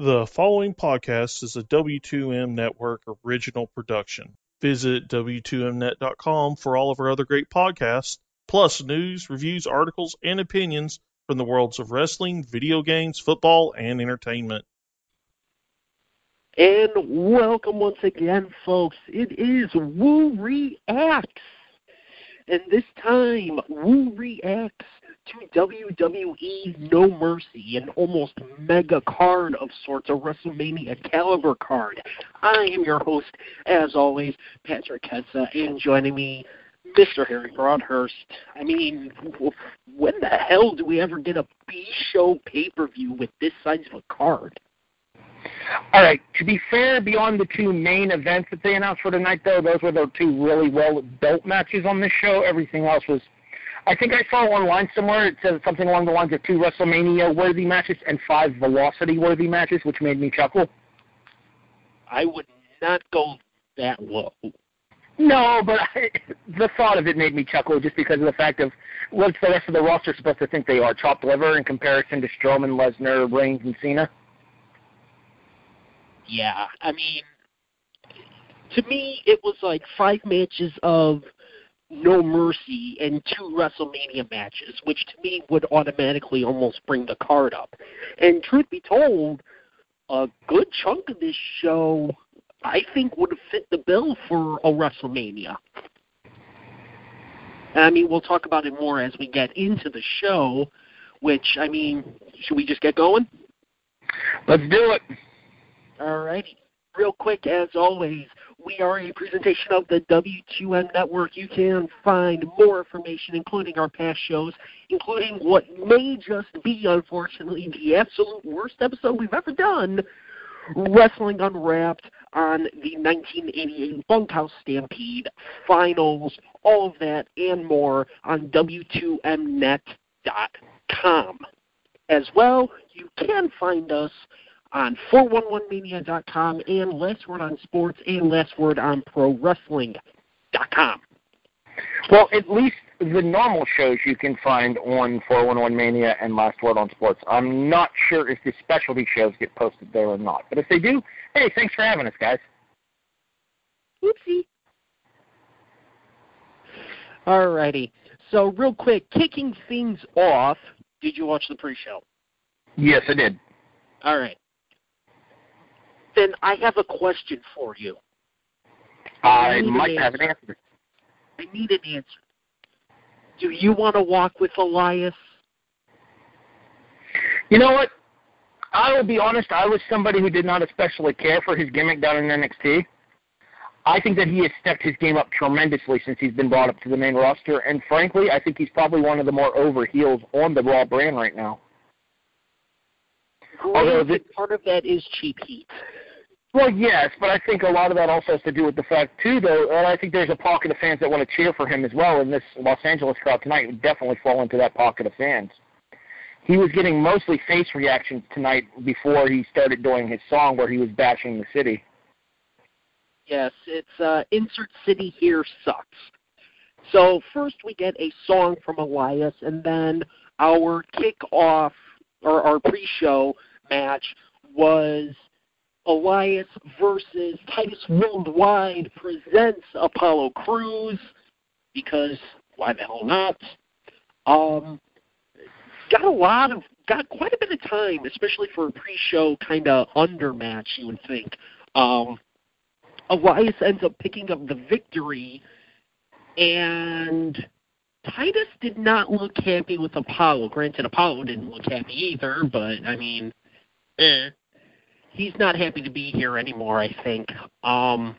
The following podcast is a W2M Network original production. Visit W2Mnet.com for all of our other great podcasts, plus news, reviews, articles, and opinions from the worlds of wrestling, video games, football, and entertainment. And welcome once again, folks. It is Woo Reacts. And this time, Woo Reacts to WWE No Mercy, an almost mega card of sorts, a WrestleMania caliber card. I am your host, as always, Patrick Ketsa, and joining me, Mr. Harry Broadhurst. I mean, when the hell do we ever get a B show pay per view with this size of a card? All right. To be fair, beyond the two main events that they announced for tonight, though, those were the two really well built matches on this show. Everything else was. I think I saw online somewhere. It said something along the lines of two WrestleMania worthy matches and five Velocity worthy matches, which made me chuckle. I would not go that low. No, but I, the thought of it made me chuckle just because of the fact of what's the rest of the roster supposed to think they are chopped liver in comparison to Strowman, Lesnar, Reigns, and Cena. Yeah, I mean, to me, it was like five matches of No Mercy and two WrestleMania matches, which to me would automatically almost bring the card up. And truth be told, a good chunk of this show, I think, would have fit the bill for a WrestleMania. I mean, we'll talk about it more as we get into the show, which, I mean, should we just get going? Let's do it. All righty. Real quick, as always, we are a presentation of the W2M Network. You can find more information, including our past shows, including what may just be, unfortunately, the absolute worst episode we've ever done, Wrestling Unwrapped on the 1988 Bunkhouse Stampede Finals, all of that and more on W2Mnet.com. As well, you can find us on 411mania.com and Last Word on Sports and Last Word on Pro Wrestling.com. Well, at least the normal shows you can find on 411 Mania and Last Word on Sports. I'm not sure if the specialty shows get posted there or not. But if they do, hey, thanks for having us, guys. Oopsie. Alrighty. So, real quick, kicking things off, did you watch the pre show? Yes, I did. All right. Then I have a question for you. I need might an have an answer. I need an answer. Do you want to walk with Elias? You know what? I will be honest. I was somebody who did not especially care for his gimmick down in NXT. I think that he has stepped his game up tremendously since he's been brought up to the main roster, and frankly, I think he's probably one of the more over heels on the Raw brand right now. Although Granted, part of that is cheap heat. Well, yes, but I think a lot of that also has to do with the fact too, though, and I think there's a pocket of fans that want to cheer for him as well. And this Los Angeles crowd tonight would definitely fall into that pocket of fans. He was getting mostly face reactions tonight before he started doing his song where he was bashing the city. Yes, it's uh, Insert City Here Sucks. So first we get a song from Elias, and then our kick-off or our pre-show match was Elias versus Titus Worldwide presents Apollo Crews because why the hell not? Um, got a lot of got quite a bit of time, especially for a pre-show kind of under match. You would think. Um, Elias ends up picking up the victory, and Titus did not look happy with Apollo. Granted, Apollo didn't look happy either, but I mean, eh. He's not happy to be here anymore, I think. Um,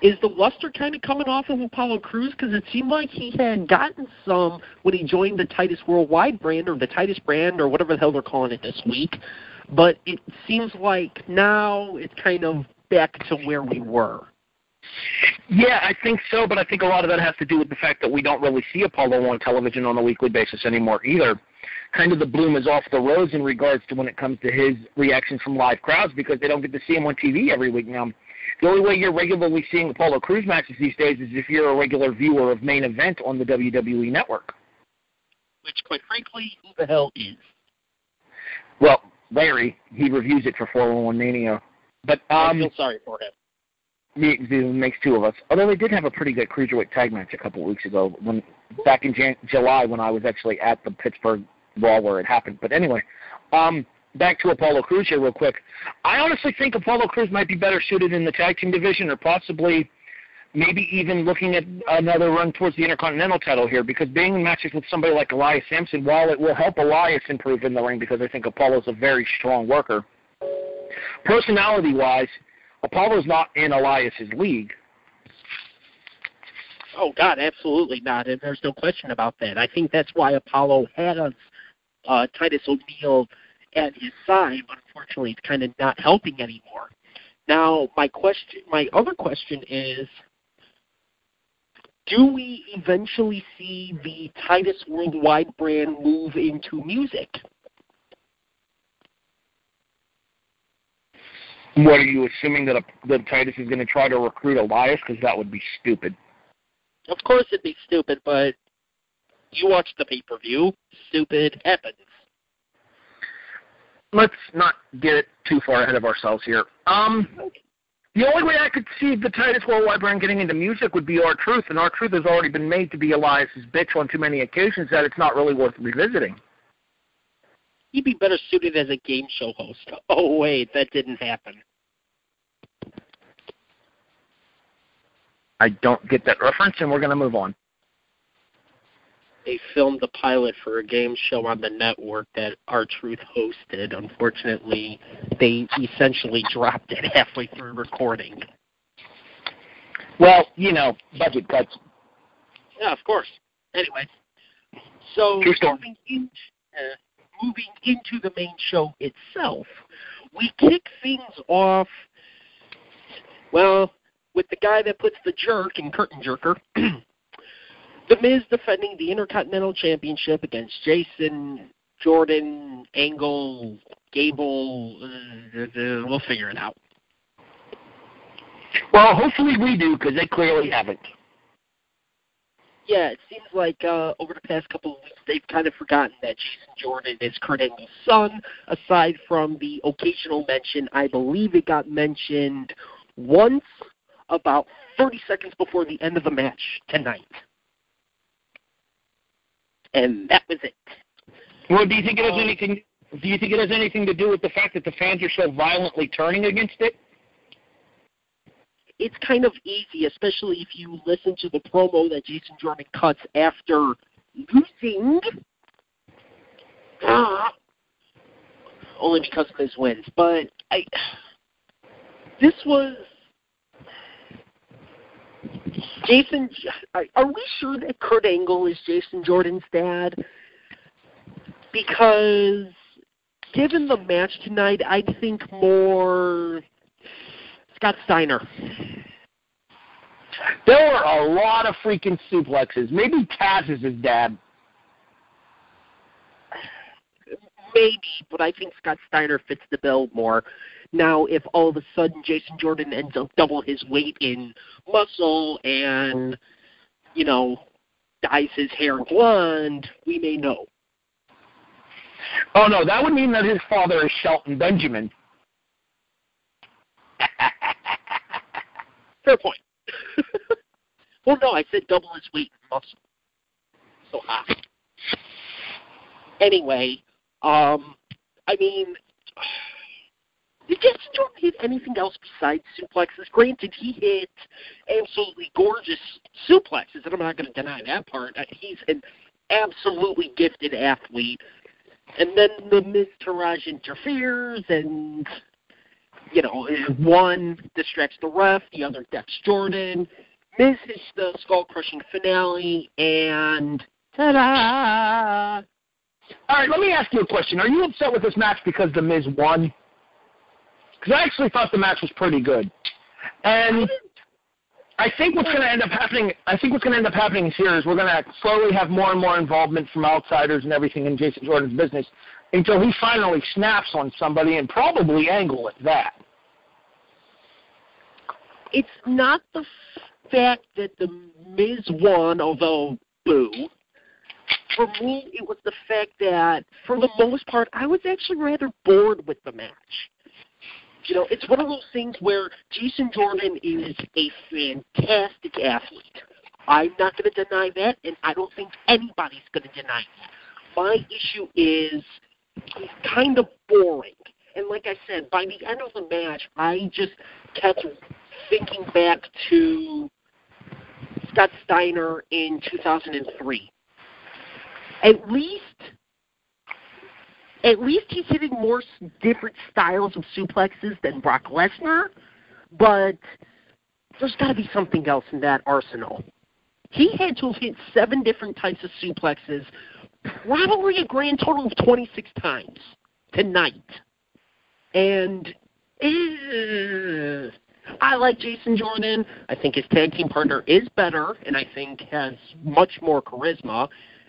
is the luster kind of coming off of Apollo Crews? Because it seemed like he had gotten some when he joined the Titus Worldwide brand or the Titus brand or whatever the hell they're calling it this week. but it seems like now it's kind of back to where we were. Yeah, I think so, but I think a lot of that has to do with the fact that we don't really see Apollo on television on a weekly basis anymore either. Kind of the bloom is off the rose in regards to when it comes to his reactions from live crowds because they don't get to see him on TV every week now. The only way you're regularly seeing Apollo Crews matches these days is if you're a regular viewer of main event on the WWE network. Which, quite frankly, who the hell is? Well, Larry, he reviews it for 401 Mania. But um, I feel sorry for him. It makes two of us. Although they did have a pretty good cruiserweight tag match a couple of weeks ago, when back in Jan- July when I was actually at the Pittsburgh Raw where it happened. But anyway, um, back to Apollo Crews here real quick. I honestly think Apollo Crews might be better suited in the tag team division, or possibly maybe even looking at another run towards the Intercontinental title here, because being in matches with somebody like Elias Samson, while it will help Elias improve in the ring, because I think Apollo's a very strong worker, personality-wise, Apollo's not in Elias's league. Oh God, absolutely not, and there's no question about that. I think that's why Apollo had has uh, Titus O'Neil at his side, but unfortunately, it's kind of not helping anymore. Now, my question, my other question is, do we eventually see the Titus Worldwide brand move into music? What are you assuming that a, that Titus is going to try to recruit Elias? Because that would be stupid. Of course, it'd be stupid, but you watch the pay per view. Stupid happens. Let's not get too far ahead of ourselves here. Um, the only way I could see the Titus Worldwide brand getting into music would be R-Truth, and R-Truth has already been made to be Elias's bitch on too many occasions that it's not really worth revisiting. He'd be better suited as a game show host. Oh wait, that didn't happen. I don't get that reference, and we're going to move on. They filmed the pilot for a game show on the network that R-Truth hosted. Unfortunately, they essentially dropped it halfway through recording. Well, you know, budget cuts. Yeah, of course. Anyway, so moving into, uh, moving into the main show itself, we kick things off. Well, with the guy that puts the jerk in Curtain Jerker, The Miz defending the Intercontinental Championship against Jason, Jordan, Angle, Gable. Uh, uh, we'll figure it out. Well, hopefully we do, because they clearly haven't. Yeah, it seems like uh, over the past couple of weeks they've kind of forgotten that Jason Jordan is Kurt Angle's son. Aside from the occasional mention, I believe it got mentioned once about 30 seconds before the end of the match tonight. And that was it. Well, do you think it has Um, anything? Do you think it has anything to do with the fact that the fans are so violently turning against it? It's kind of easy, especially if you listen to the promo that Jason Jordan cuts after losing. Ah, only because of his wins. But I, this was Jason. Are are we sure that Kurt Angle is Jason Jordan's dad? Because given the match tonight, I'd think more Scott Steiner. There were a lot of freaking suplexes. Maybe Taz is his dad. Maybe, but I think Scott Steiner fits the bill more. Now, if all of a sudden Jason Jordan ends up double his weight in muscle and, you know, dyes his hair blonde, we may know. Oh no, that would mean that his father is Shelton Benjamin. Fair point. well, no, I said double his weight in muscle. So hot. Anyway, um, I mean, did Jason Jordan hit anything else besides suplexes? Granted, he hit absolutely gorgeous suplexes, and I'm not going to deny that part. Uh, He's an absolutely gifted athlete. And then the Miz Taraj interferes, and you know, one distracts the ref, the other decks Jordan. Miz hits the skull crushing finale, and ta-da! All right, let me ask you a question. Are you upset with this match because The Miz won? Because I actually thought the match was pretty good. And I think what's going to end up happening, I think what's going to end up happening here is we're going to slowly have more and more involvement from outsiders and everything in Jason Jordan's business until he finally snaps on somebody and probably Angle at that. It's not the fact that the Miz won, although boo. For me, it was the fact that, for the most part, I was actually rather bored with the match. You know, it's one of those things where Jason Jordan is a fantastic athlete. I'm not going to deny that, and I don't think anybody's going to deny that. My issue is he's kind of boring. And like I said, by the end of the match, I just kept thinking back to Scott Steiner in 2003. At least at least he's hitting more different styles of suplexes than Brock Lesnar, but there's got to be something else in that arsenal. He had to have hit seven different types of suplexes, probably a grand total of 26 times tonight. And uh, I like Jason Jordan. I think his tag team partner is better, and I think has much more charisma.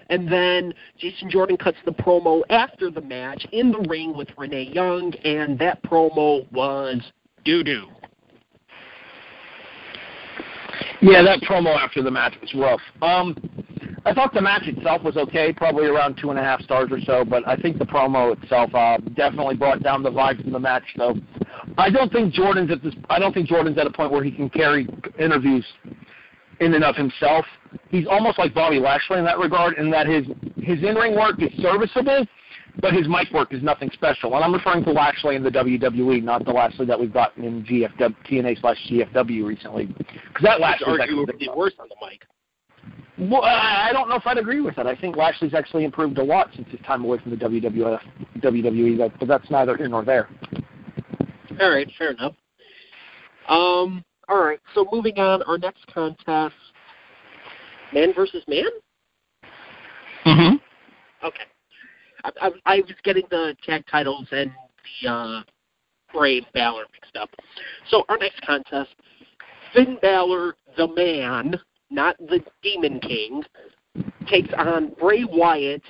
And then Jason Jordan cuts the promo after the match in the ring with Renee Young, and that promo was doo doo. Yeah, that promo after the match was rough. Um, I thought the match itself was okay, probably around two and a half stars or so, but I think the promo itself uh, definitely brought down the vibes in the match. Though, I don't think Jordan's at this. I don't think Jordan's at a point where he can carry interviews in and of himself. He's almost like Bobby Lashley in that regard, in that his his in ring work is serviceable, but his mic work is nothing special. And I'm referring to Lashley in the WWE, not the Lashley that we've gotten in GFW, TNA slash GFW recently. Because that Lashley is arguably worse on the mic. Well, I don't know if I'd agree with that. I think Lashley's actually improved a lot since his time away from the WWF, WWE, but that's neither here nor there. All right, fair enough. Um, all right, so moving on, our next contest, man versus man. Mm-hmm. Okay, I, I, I was getting the tag titles and the uh, Bray Balor mixed up. So our next contest, Finn Balor, the man, not the Demon King, takes on Bray Wyatt,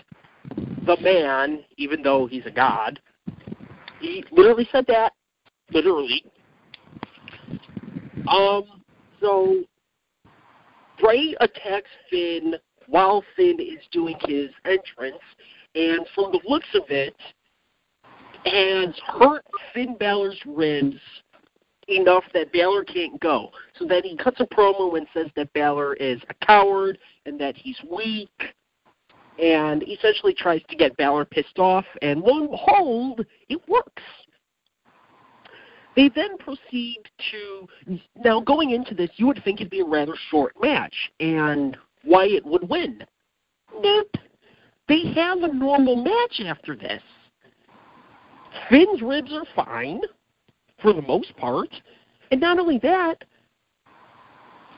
the man, even though he's a god. He literally said that. Literally. Um, so Bray attacks Finn while Finn is doing his entrance, and from the looks of it, has hurt Finn Balor's ribs enough that Balor can't go. So then he cuts a promo and says that Balor is a coward and that he's weak, and essentially tries to get Balor pissed off. And lo and behold, it works. They then proceed to now going into this, you would think it'd be a rather short match, and Wyatt would win. Nope. They have a normal match after this. Finn's ribs are fine, for the most part. And not only that,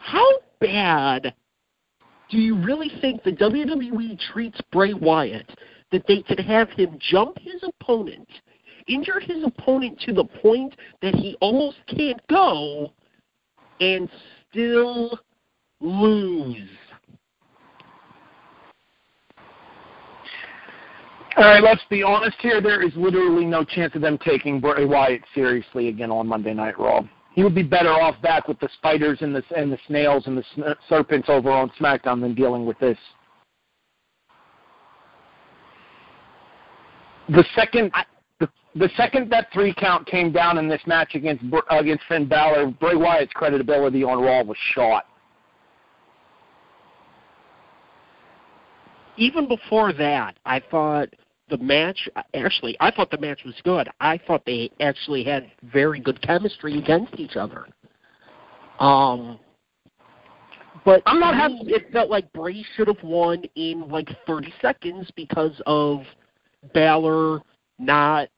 how bad do you really think the WWE treats Bray Wyatt that they could have him jump his opponent, injure his opponent to the point that he almost can't go, and still lose? All right, let's be honest here. There is literally no chance of them taking Bray Wyatt seriously again on Monday Night Raw. He would be better off back with the spiders and the and the snails and the sn- uh, serpents over on SmackDown than dealing with this. The second the, the second that three count came down in this match against against Finn Balor, Bray Wyatt's credibility on Raw was shot. Even before that, I thought the match actually I thought the match was good. I thought they actually had very good chemistry against each other. Um but I'm not happy- it felt like Bray should have won in like 30 seconds because of Balor not,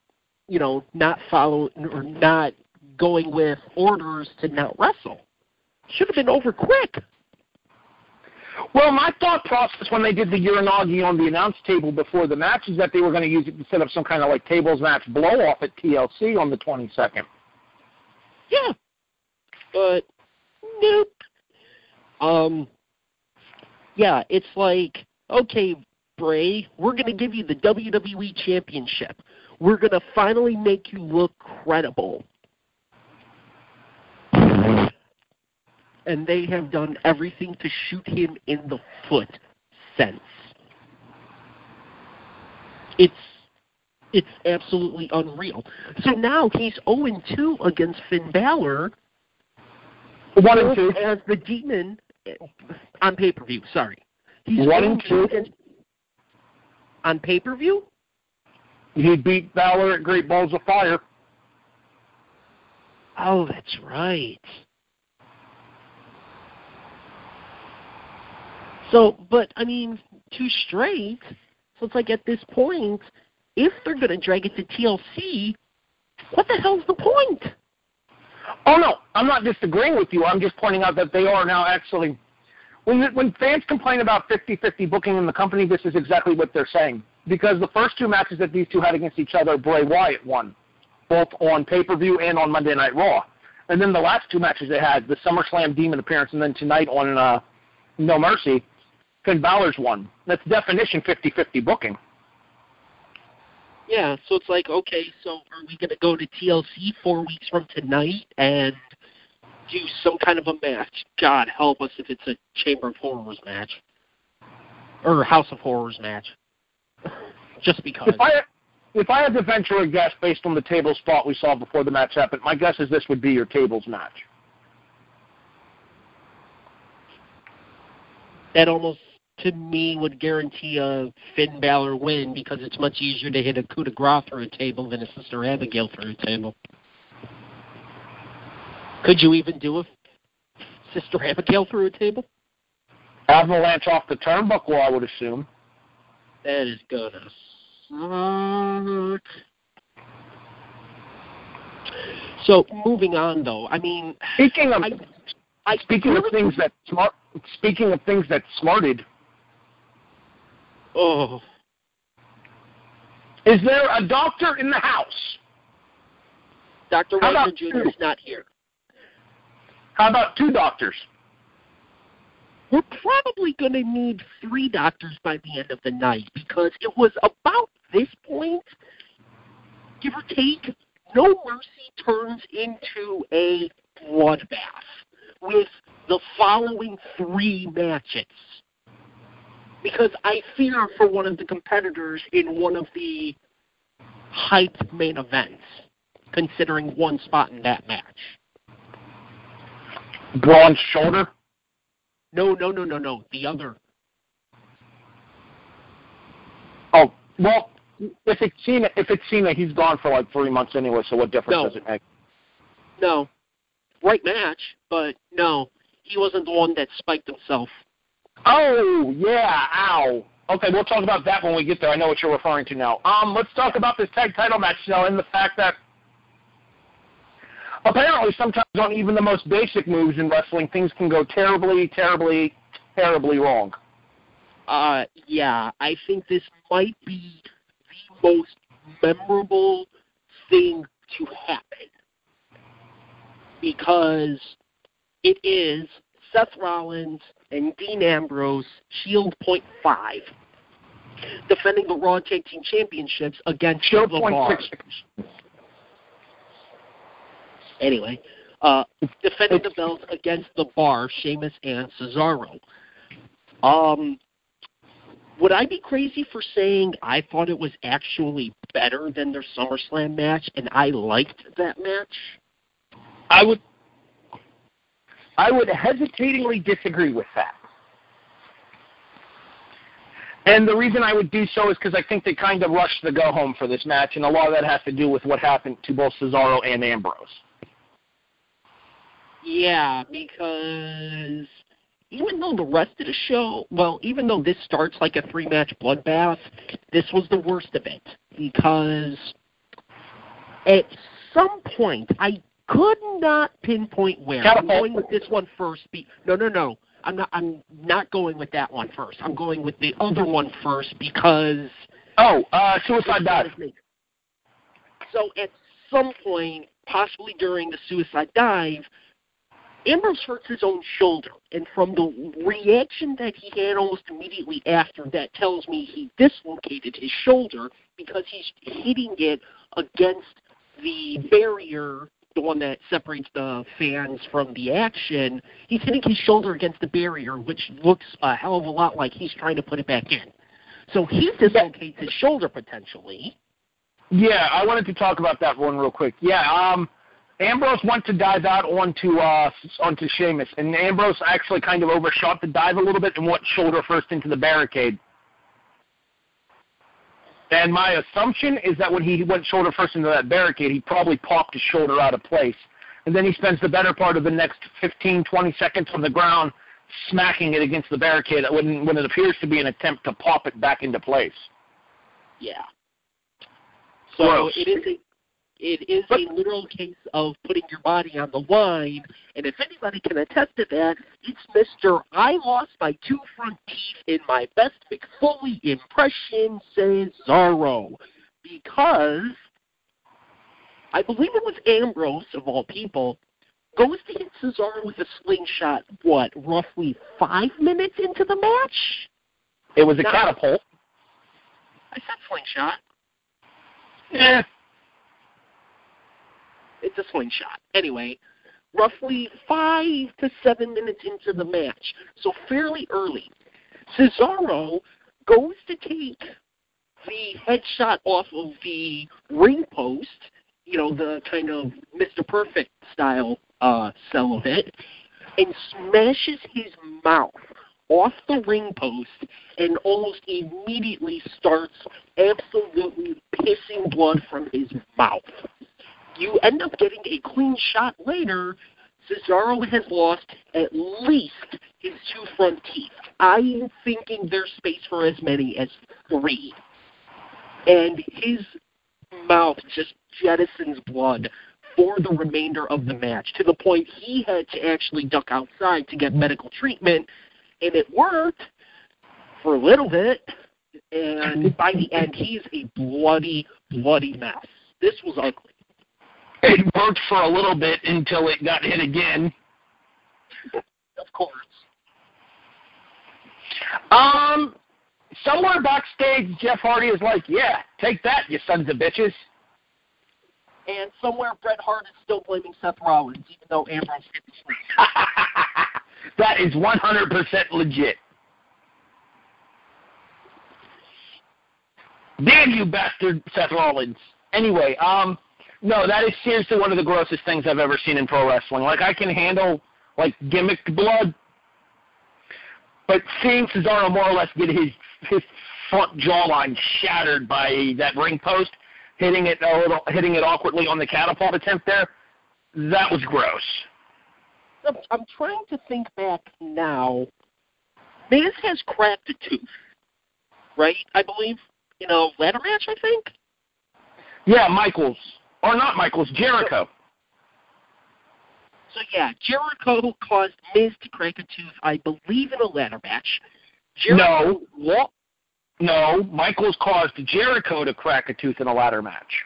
you know, not following or not going with orders to not wrestle. Should have been over quick. Well, my thought process when they did the Uranage on the announce table before the match is that they were going to use it to set up some kind of like tables match blow off at TLC on the 22nd. Yeah, but nope. Um, yeah, it's like okay, Bray, we're going to give you the WWE Championship. We're going to finally make you look credible. And they have done everything to shoot him in the foot since. It's it's absolutely unreal. So now he's 0 2 against Finn Balor. One and two. As the demon eh, on pay per view, sorry. He's One oh and 0-2 two. against- on pay per view? He beat Balor at Great Balls of Fire. Oh, that's right. So, but I mean, two straight. So it's like at this point, if they're going to drag it to TLC, what the hell's the point? Oh no, I'm not disagreeing with you. I'm just pointing out that they are now actually. When when fans complain about 50-50 booking in the company, this is exactly what they're saying. Because the first two matches that these two had against each other, Bray Wyatt won, both on pay-per-view and on Monday Night Raw. And then the last two matches they had, the SummerSlam Demon appearance, and then tonight on uh, No Mercy, Finn Balor's won. That's definition 50-50 booking. Yeah, so it's like, okay, so are we going to go to TLC four weeks from tonight and do some kind of a match? God help us if it's a Chamber of Horrors match or House of Horrors match. Just because. If I if I had to venture a guess based on the table spot we saw before the match happened, my guess is this would be your tables match. that almost to me would guarantee a Finn Balor win because it's much easier to hit a coup de grace through a table than a Sister Abigail through a table. Could you even do a Sister Abigail through a table? Avalanche off the turnbuckle, I would assume. That is gonna suck. So moving on, though, I mean, Speaking of I, I speaking of things that smart, speaking of things that smarted, oh, is there a doctor in the house? Dr. How Wagner Jr. is not here. How about two doctors? We're probably going to need three doctors by the end of the night because it was about this point, give or take, No Mercy turns into a bloodbath with the following three matches. Because I fear for one of the competitors in one of the hyped main events, considering one spot in that match. Braun's shoulder. No, no, no, no, no. The other. Oh well, if it's Cena, if it's Cena, he's gone for like three months anyway. So what difference No. does it make? No. Right match, but no. He wasn't the one that spiked himself. Oh yeah, ow. Okay, we'll talk about that when we get there. I know what you're referring to now. Um, let's talk about this tag title match now and the fact that apparently sometimes on even the most basic moves in wrestling, things can go terribly, terribly, terribly wrong. Uh, yeah, I think this might be the most memorable thing to happen because it is Seth Rollins and Dean Ambrose Shield Point Five defending the Raw Tag Team Championships against Shield the point Bar. six. Anyway, uh, defending the belts against the Bar, Sheamus and Cesaro. Um, would I be crazy for saying I thought it was actually better than their SummerSlam match, and I liked that match? I would I would hesitatingly disagree with that. And the reason I would do so is because I think they kind of rushed the go home for this match, and a lot of that has to do with what happened to both Cesaro and Ambrose. Yeah, because even though the rest of the show, well, even though this starts like a three match bloodbath, this was the worst of it because at some point I could not pinpoint where. I'm going with this one first. Be, no, no, no. I'm not. I'm not going with that one first. I'm going with the other one first because. Oh, uh, suicide dive. So at some point, possibly during the suicide dive, Ambrose hurts his own shoulder, and from the reaction that he had almost immediately after, that tells me he dislocated his shoulder because he's hitting it against the barrier, the one that separates the fans from the action. He's hitting his shoulder against the barrier, which looks a hell of a lot like he's trying to put it back in. So he dislocates his shoulder potentially. Yeah, I wanted to talk about that one real quick. Yeah, um, Ambrose went to dive out onto uh, onto Sheamus, and Ambrose actually kind of overshot the dive a little bit and went shoulder first into the barricade. And my assumption is that when he went shoulder first into that barricade, he probably popped his shoulder out of place. And then he spends the better part of the next 15, 20 seconds on the ground smacking it against the barricade when, when it appears to be an attempt to pop it back into place. Yeah. So Gross. it is a it is a literal case of putting your body on the line, and if anybody can attest to that, it's Mister. I lost my two front teeth in my best Mick Foley impression, Cesaro, because I believe it was Ambrose of all people goes to hit Cesaro with a slingshot. What, roughly five minutes into the match? It was a No. catapult. I said slingshot. Yeah. It's a slingshot. Anyway, roughly five to seven minutes into the match, so fairly early, Cesaro goes to take the headshot off of the ring post, you know, the kind of Mr. Perfect style uh, sell of it, and smashes his mouth off the ring post and almost immediately starts absolutely pissing blood from his mouth you end up getting a clean shot later. Cesaro has lost at least his two front teeth. I'm thinking there's space for as many as three. And his mouth just jettisons blood for the remainder of the match to the point he had to actually duck outside to get medical treatment. And it worked for a little bit. And by the end, he's a bloody, bloody mess. This was ugly. It worked for a little bit until it got hit again. Of course. Um, somewhere backstage, Jeff Hardy is like, "Yeah, take that, you sons of bitches." And somewhere Bret Hart is still blaming Seth Rollins, even though Ambrose hit the that is 100% legit. Damn you, bastard, Seth Rollins. Anyway, um, no, that is seriously one of the grossest things I've ever seen in pro wrestling. Like, I can handle like gimmick blood, but seeing Cesaro more or less get his his front jawline shattered by that ring post, hitting it a little, hitting it awkwardly on the catapult attempt there, that was gross. I'm, I'm trying to think back now. Miz has cracked a tooth, right? I believe you know, ladder match. I think. Yeah, Michaels. Or not Michaels, Jericho. So yeah, Jericho caused Miz to crack a tooth. I believe in a ladder match. Jericho No. No, Michaels caused Jericho to crack a tooth in a ladder match.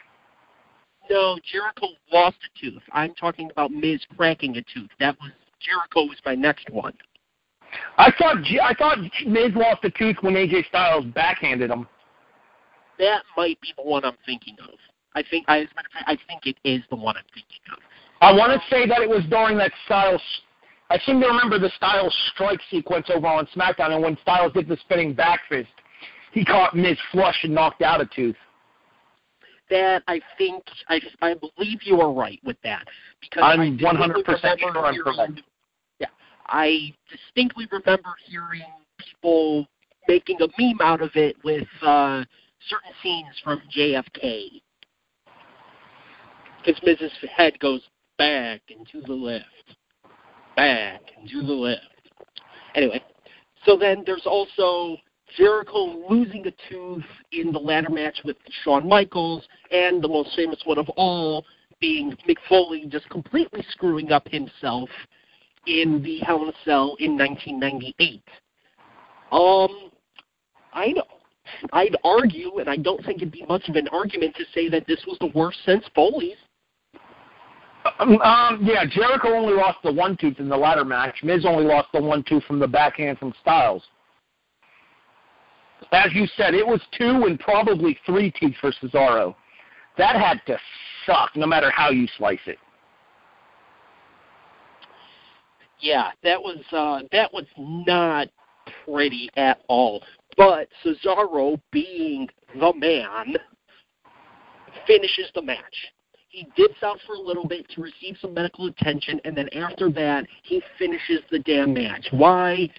No, Jericho lost a tooth. I'm talking about Miz cracking a tooth. That was Jericho was my next one. I thought I thought Miz lost a tooth when AJ Styles backhanded him. That might be the one I'm thinking of. I think I, as a matter of fact, I think it is the one I'm thinking of. I want to say that it was during that Styles. I seem to remember the Styles strike sequence over on SmackDown, and when Styles did the spinning back fist, he caught Miz flush and knocked out a tooth. That I think I I believe you are right with that because I'm distinctly 100% sure remember I'm correct. Yeah, I distinctly remember hearing people making a meme out of it with uh, certain scenes from JFK. Because Miz's head goes back and to the left, back and to the left. Anyway, so then there's also Jericho losing a tooth in the ladder match with Shawn Michaels, and the most famous one of all being Mick Foley just completely screwing up himself in the Hell in a Cell in 1998. Um, I know. I'd argue, and I don't think it'd be much of an argument to say that this was the worst since Foley's. Um, um, yeah, Jericho only lost the one tooth in the ladder match. Miz only lost the one tooth from the backhand from Styles. As you said, it was two and probably three teeth for Cesaro. That had to suck, no matter how you slice it. Yeah, that was uh, that was not pretty at all. But Cesaro, being the man, finishes the match. He dips out for a little bit to receive some medical attention, and then after that, he finishes the damn match. Why?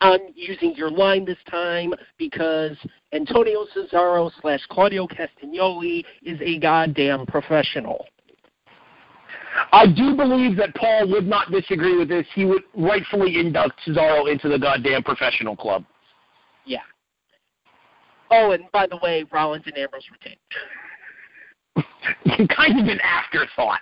I'm using your line this time because Antonio Cesaro slash Claudio Castagnoli is a goddamn professional. I do believe that Paul would not disagree with this. He would rightfully induct Cesaro into the goddamn professional club. Yeah. Oh, and by the way, Rollins and Ambrose retained. kind of an afterthought.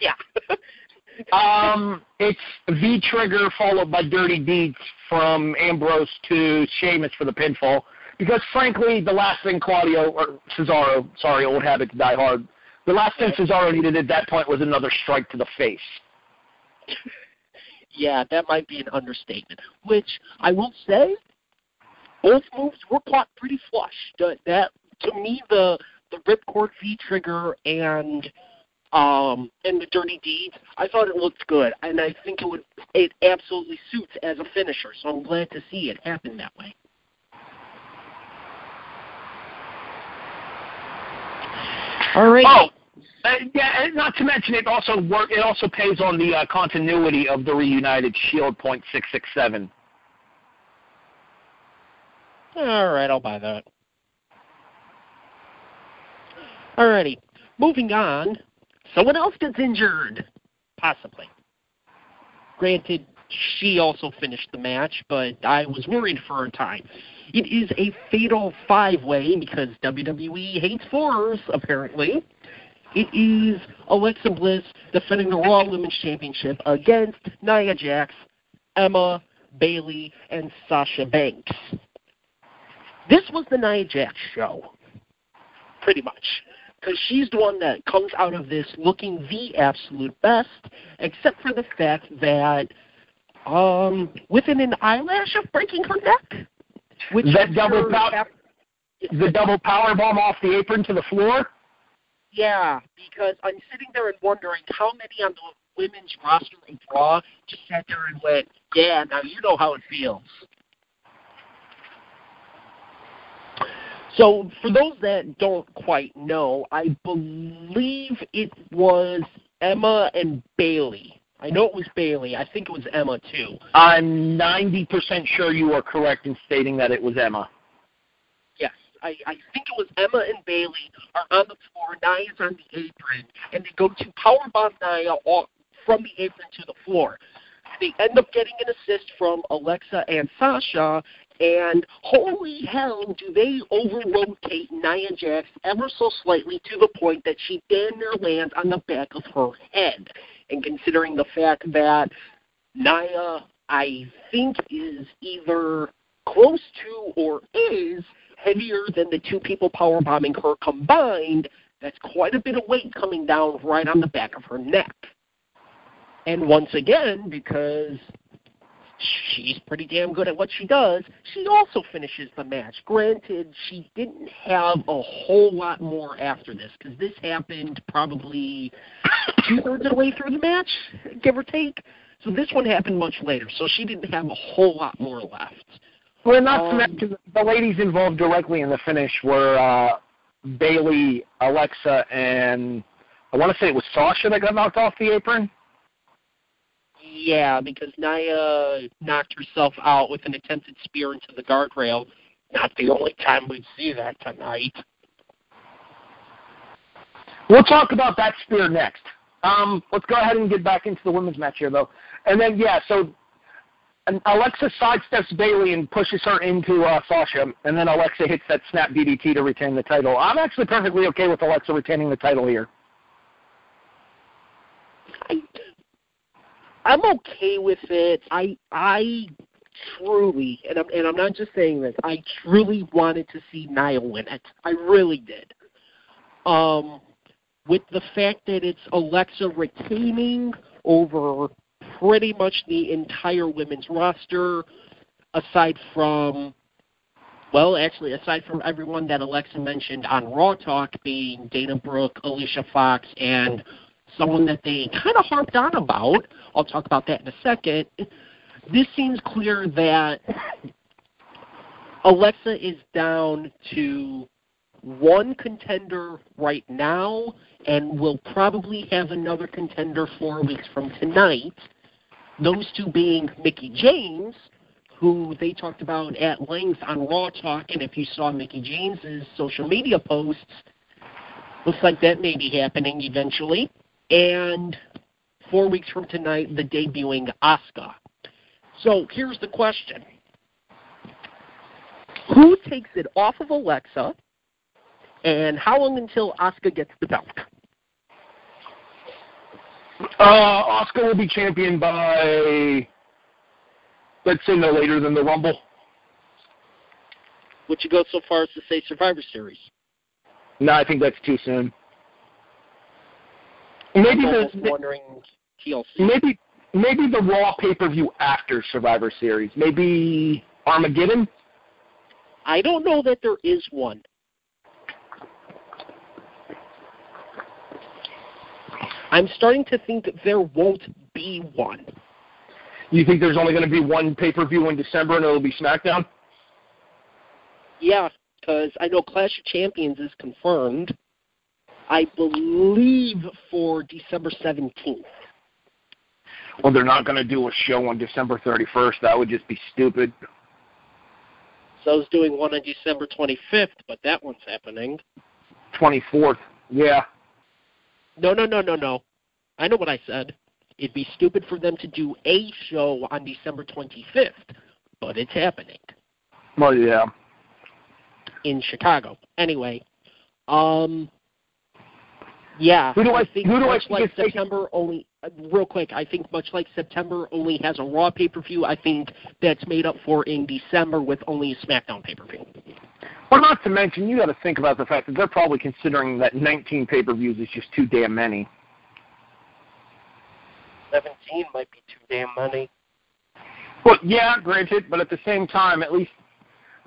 Yeah. um, it's V Trigger followed by Dirty Deeds from Ambrose to Sheamus for the pinfall. Because frankly, the last thing Claudio or Cesaro, sorry, old habits die hard. The last thing Cesaro needed at that point was another strike to the face. yeah, that might be an understatement. Which I will say, both moves were caught pretty flush. That to me, the the ripcord V trigger and um, and the Dirty Deeds, I thought it looked good, and I think it would it absolutely suits as a finisher. So I'm glad to see it happen that way. All right. Oh, yeah. Not to mention, it also work. It also pays on the uh, continuity of the reunited Shield point six six seven. All right, I'll buy that. Alrighty, moving on. Someone else gets injured, possibly. Granted, she also finished the match, but I was worried for a time. It is a fatal five way because WWE hates fours, apparently. It is Alexa Bliss defending the Raw Women's Championship against Nia Jax, Emma, Bayley, and Sasha Banks. This was the Nia Jax show, pretty much because she's the one that comes out of this looking the absolute best, except for the fact that um, within an eyelash of breaking her neck, which that double power, the double power bomb off the apron to the floor. Yeah, because I'm sitting there and wondering how many on the women's roster of Raw just sat there and went, "Yeah, now you know how it feels." So, for those that don't quite know, I believe it was Emma and Bayley. I know it was Bayley. I think it was Emma too. I'm 90% sure you are correct in stating that it was Emma. Yes, I, I think it was Emma and Bayley are on the floor. Nia's on the apron, and they go to powerbomb Nia off from the apron to the floor. They end up getting an assist from Alexa and Sasha, and holy hell, do they over rotate Nia Jax ever so slightly to the point that she damn near lands on the back of her head. And considering the fact that Nia, I think, is either close to or is heavier than the two people powerbombing her combined, that's quite a bit of weight coming down right on the back of her neck. And once again, because she's pretty damn good at what she does. She also finishes the match. Granted, she didn't have a whole lot more after this because this happened probably two thirds of the way through the match, give or take. So this one happened much later, so she didn't have a whole lot more left. Well, not um, mention the ladies involved directly in the finish were uh, Bayley, Alexa, and I want to say it was Sasha that got knocked off the apron. Yeah, because Nia knocked herself out with an attempted spear into the guardrail. Not the only time we'd see that tonight. We'll talk about that spear next. Um, let's go ahead and get back into the women's match here, though. And then, yeah, so Alexa sidesteps Bayley and pushes her into uh, Sasha, and then Alexa hits that snap DDT to retain the title. I'm actually perfectly okay with Alexa retaining the title here. I I'm okay with it. I I truly, and I'm and I'm not just saying this. I truly wanted to see Nia win it. I really did. Um, with the fact that it's Alexa retaining over pretty much the entire women's roster, aside from, well, actually, aside from everyone that Alexa mentioned on Raw Talk, being Dana Brooke, Alicia Fox, and someone that they kind of harped on about. I'll talk about that in a second. This seems clear that Alexa is down to one contender right now and will probably have another contender four weeks from tonight. Those two being Mickie James, who they talked about at length on Raw Talk, and if you saw Mickie James's social media posts, looks like that may be happening eventually. And four weeks from tonight, the debuting Asuka. So here's the question. Who takes it off of Alexa, and how long until Asuka gets the belt? Uh, Asuka will be champion by, let's say, no later than the Rumble. Would you go so far as to say Survivor Series? No, I think that's too soon. Maybe the wondering TLC. maybe maybe the Raw pay per view after Survivor Series. Maybe Armageddon. I don't know that there is one. I'm starting to think that there won't be one. You think there's only going to be one pay per view in December and it'll be SmackDown? Yeah, because I know Clash of Champions is confirmed. I believe for December 17th. Well, they're not going to do a show on December 31st. That would just be stupid. So I was doing one on December 25th, but that one's happening. 24th. Yeah. No, no, no, no, no. I know what I said. It'd be stupid for them to do a show on December 25th, but it's happening Well, yeah. in Chicago. Anyway, um, yeah. Who do I- think who do much think like September only? uh, Real quick, I think much like September only has a Raw pay per view. I think that's made up for in December with only a SmackDown pay per view. Well, not to mention, you got to think about the fact that they're probably considering that 19 pay per views is just too damn many. 17 might be too damn many. Well, yeah, granted, but at the same time, at least,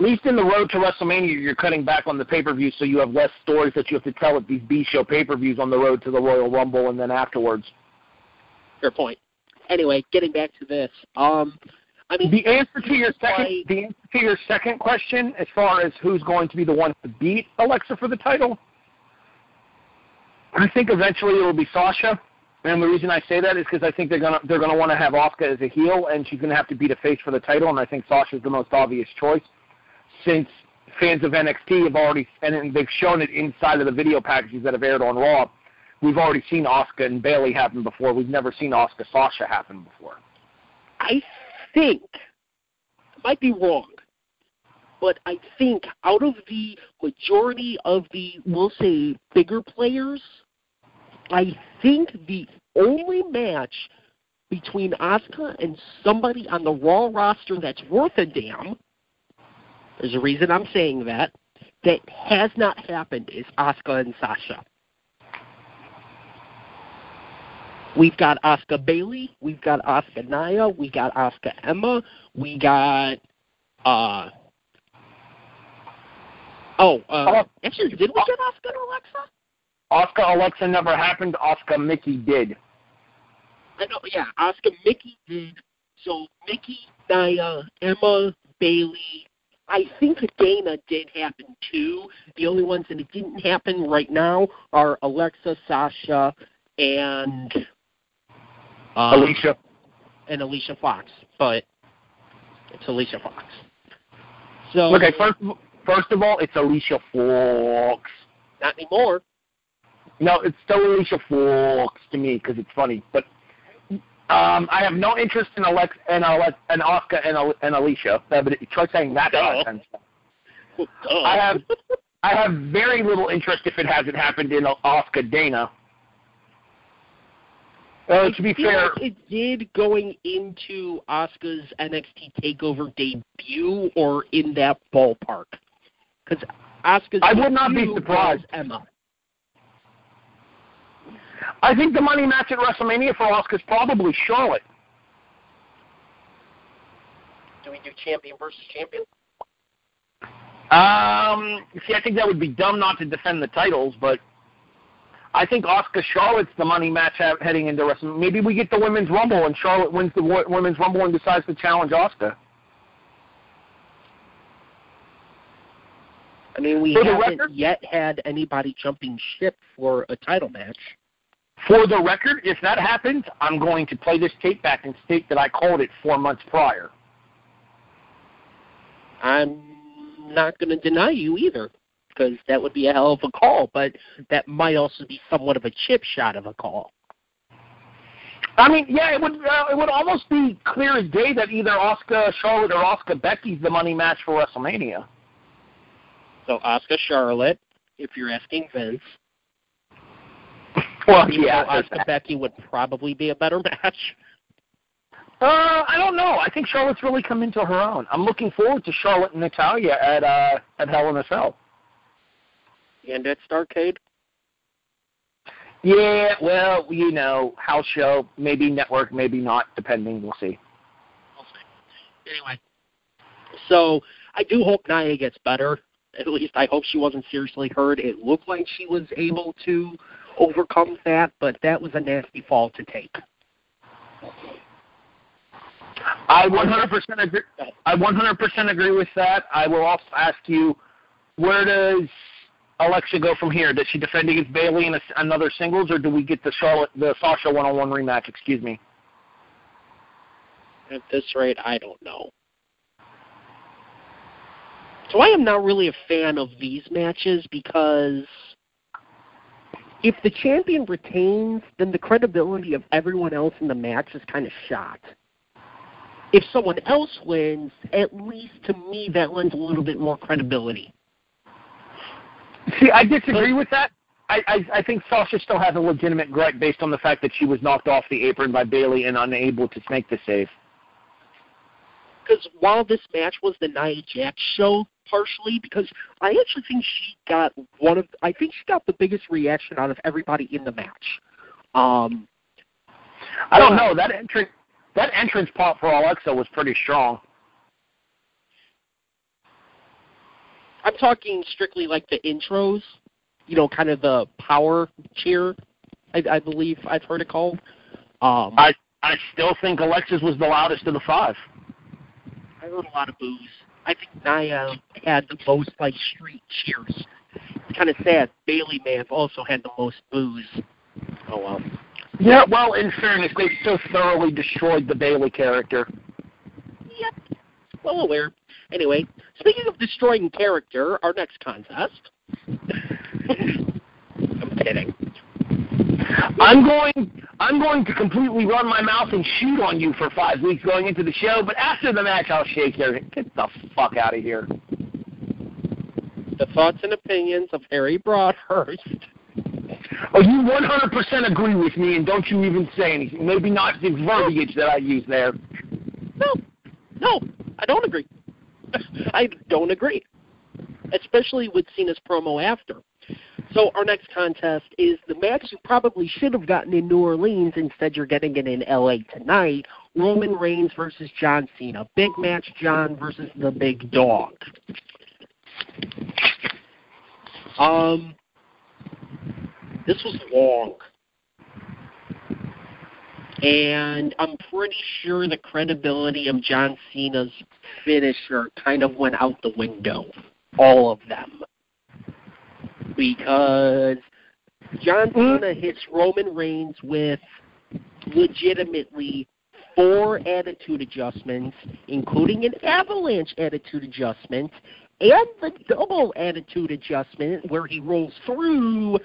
at least in the road to WrestleMania, you're cutting back on the pay per view, so you have less stories that you have to tell at these B show pay per views on the road to the Royal Rumble and then afterwards. Fair point. Anyway, getting back to this. Um, I mean, The answer to your second, why- the answer to your second question, as far as who's going to be the one to beat Alexa for the title, I think eventually it will be Sasha. And the reason I say that is because I think they're gonna they're gonna want to have Asuka as a heel, and she's gonna have to beat a face for the title. And I think Sasha's the most obvious choice, since fans of NXT have already and they've shown it inside of the video packages that have aired on Raw. We've already seen Asuka and Bayley happen before. We've never seen Asuka Sasha happen before. I think, I might be wrong, but I think out of the majority of the, we'll say, bigger players, I think the only match between Asuka and somebody on the Raw roster that's worth a damn, there's a reason I'm saying that, that has not happened is Asuka and Sasha. We've got Asuka Bayley, we've got Asuka Nia, we got Asuka Emma, we got uh Oh, uh, actually, did we get Asuka and Alexa? Asuka Alexa never happened. Asuka Mickie did. I know, yeah, Asuka Mickie did. So Mickie, Nia, Emma, Bayley. I think Dana did happen too. The only ones that it didn't happen right now are Alexa, Sasha, and um, Alicia. and Alicia Fox. But it's Alicia Fox. So Okay, first first of all, it's Alicia Fox. not anymore. No, it's still Alicia Fox to me because it's funny. But um, I have no interest in Alex and Alex and Asuka and, and Alicia. But try saying that Duh. five times. Duh. I have I have very little interest if it hasn't happened in Asuka Dana. Uh, to be fair, like it did going into Asuka's NXT Takeover debut, or in that ballpark. Because Asuka's I would not be surprised. Emma. I think the money match at WrestleMania for Asuka is probably Charlotte. Do we do champion versus champion? Um, see, I think that would be dumb not to defend the titles, but I think Asuka Charlotte's the money match ha- heading into WrestleMania. Maybe we get the women's Rumble and Charlotte wins the wo- women's Rumble and decides to challenge Asuka. I mean, we For haven't record? yet had anybody jumping ship for a title match. For the record, if that happens, I'm going to play this tape back and state that I called it four months prior. I'm not going to deny you either, because that would be a hell of a call, but that might also be somewhat of a chip shot of a call. I mean, yeah, it would uh, it would almost be clear as day that either Asuka Charlotte or Asuka Becky's the money match for WrestleMania. So Asuka Charlotte, if you're asking Vince, Well, yeah, though there's Asuka. Becky would probably be a better match. Uh, I don't know. I think Charlotte's really come into her own. I'm looking forward to Charlotte and Natalya at uh at Hell in a Cell. And at Starcade, Yeah, well, you know, house show, maybe network, maybe not, depending. We'll see. we'll see. Anyway, so I do hope Nia gets better. At least I hope she wasn't seriously hurt. It looked like she was able to overcome that, but that was a nasty fall to take. I 100% agree. I 100% agree with that. I will also ask you, where does Alexa go from here? Does she defend against Bayley in a, another singles, or do we get the Charlotte, the Sasha one-on-one rematch? Excuse me. At this rate, I don't know. So I am not really a fan of these matches because if the champion retains, then the credibility of everyone else in the match is kind of shot. If someone else wins, at least to me, that lends a little bit more credibility. See, I disagree with that. I, I, I think Sasha still has a legitimate gripe based on the fact that she was knocked off the apron by Bayley and unable to make the save. Because while this match was the Nia Jax show, partially because I actually think she got one of I think she got the biggest reaction out of everybody in the match. Um, I don't know that entrance. That entrance pop for Alexa was pretty strong. I'm talking strictly like the intros, you know, kind of the power cheer. I, I believe I've heard it called. Um, I I still think Alexa's was the loudest of the five. I heard a lot of boos. I think Nia had the most like street cheers. It's kind of sad. Bayley may have also had the most boos. Oh well. Yeah, well, in fairness, they so thoroughly destroyed the Bayley character. Yep. Well aware. Anyway, speaking of destroying character, our next contest. I'm kidding. I'm going I'm going to completely run my mouth and shoot on you for five weeks going into the show, but after the match I'll shake your hand. Get the fuck out of here. The thoughts and opinions of Harry Broadhurst. Oh, you 100% agree with me, and don't you even say anything. Maybe not the verbiage that I use there. No, no, I don't agree. I don't agree, especially with Cena's promo after. So our next contest is the match you probably should have gotten in New Orleans. Instead, you're getting it in LA tonight. Roman Reigns versus John Cena. Big match, John versus the Big Dog. Um, this was long. And I'm pretty sure the credibility of John Cena's finisher kind of went out the window. All of them. Because John hmm? Cena hits Roman Reigns with legitimately four attitude adjustments, including an avalanche attitude adjustment and the double attitude adjustment where he rolls through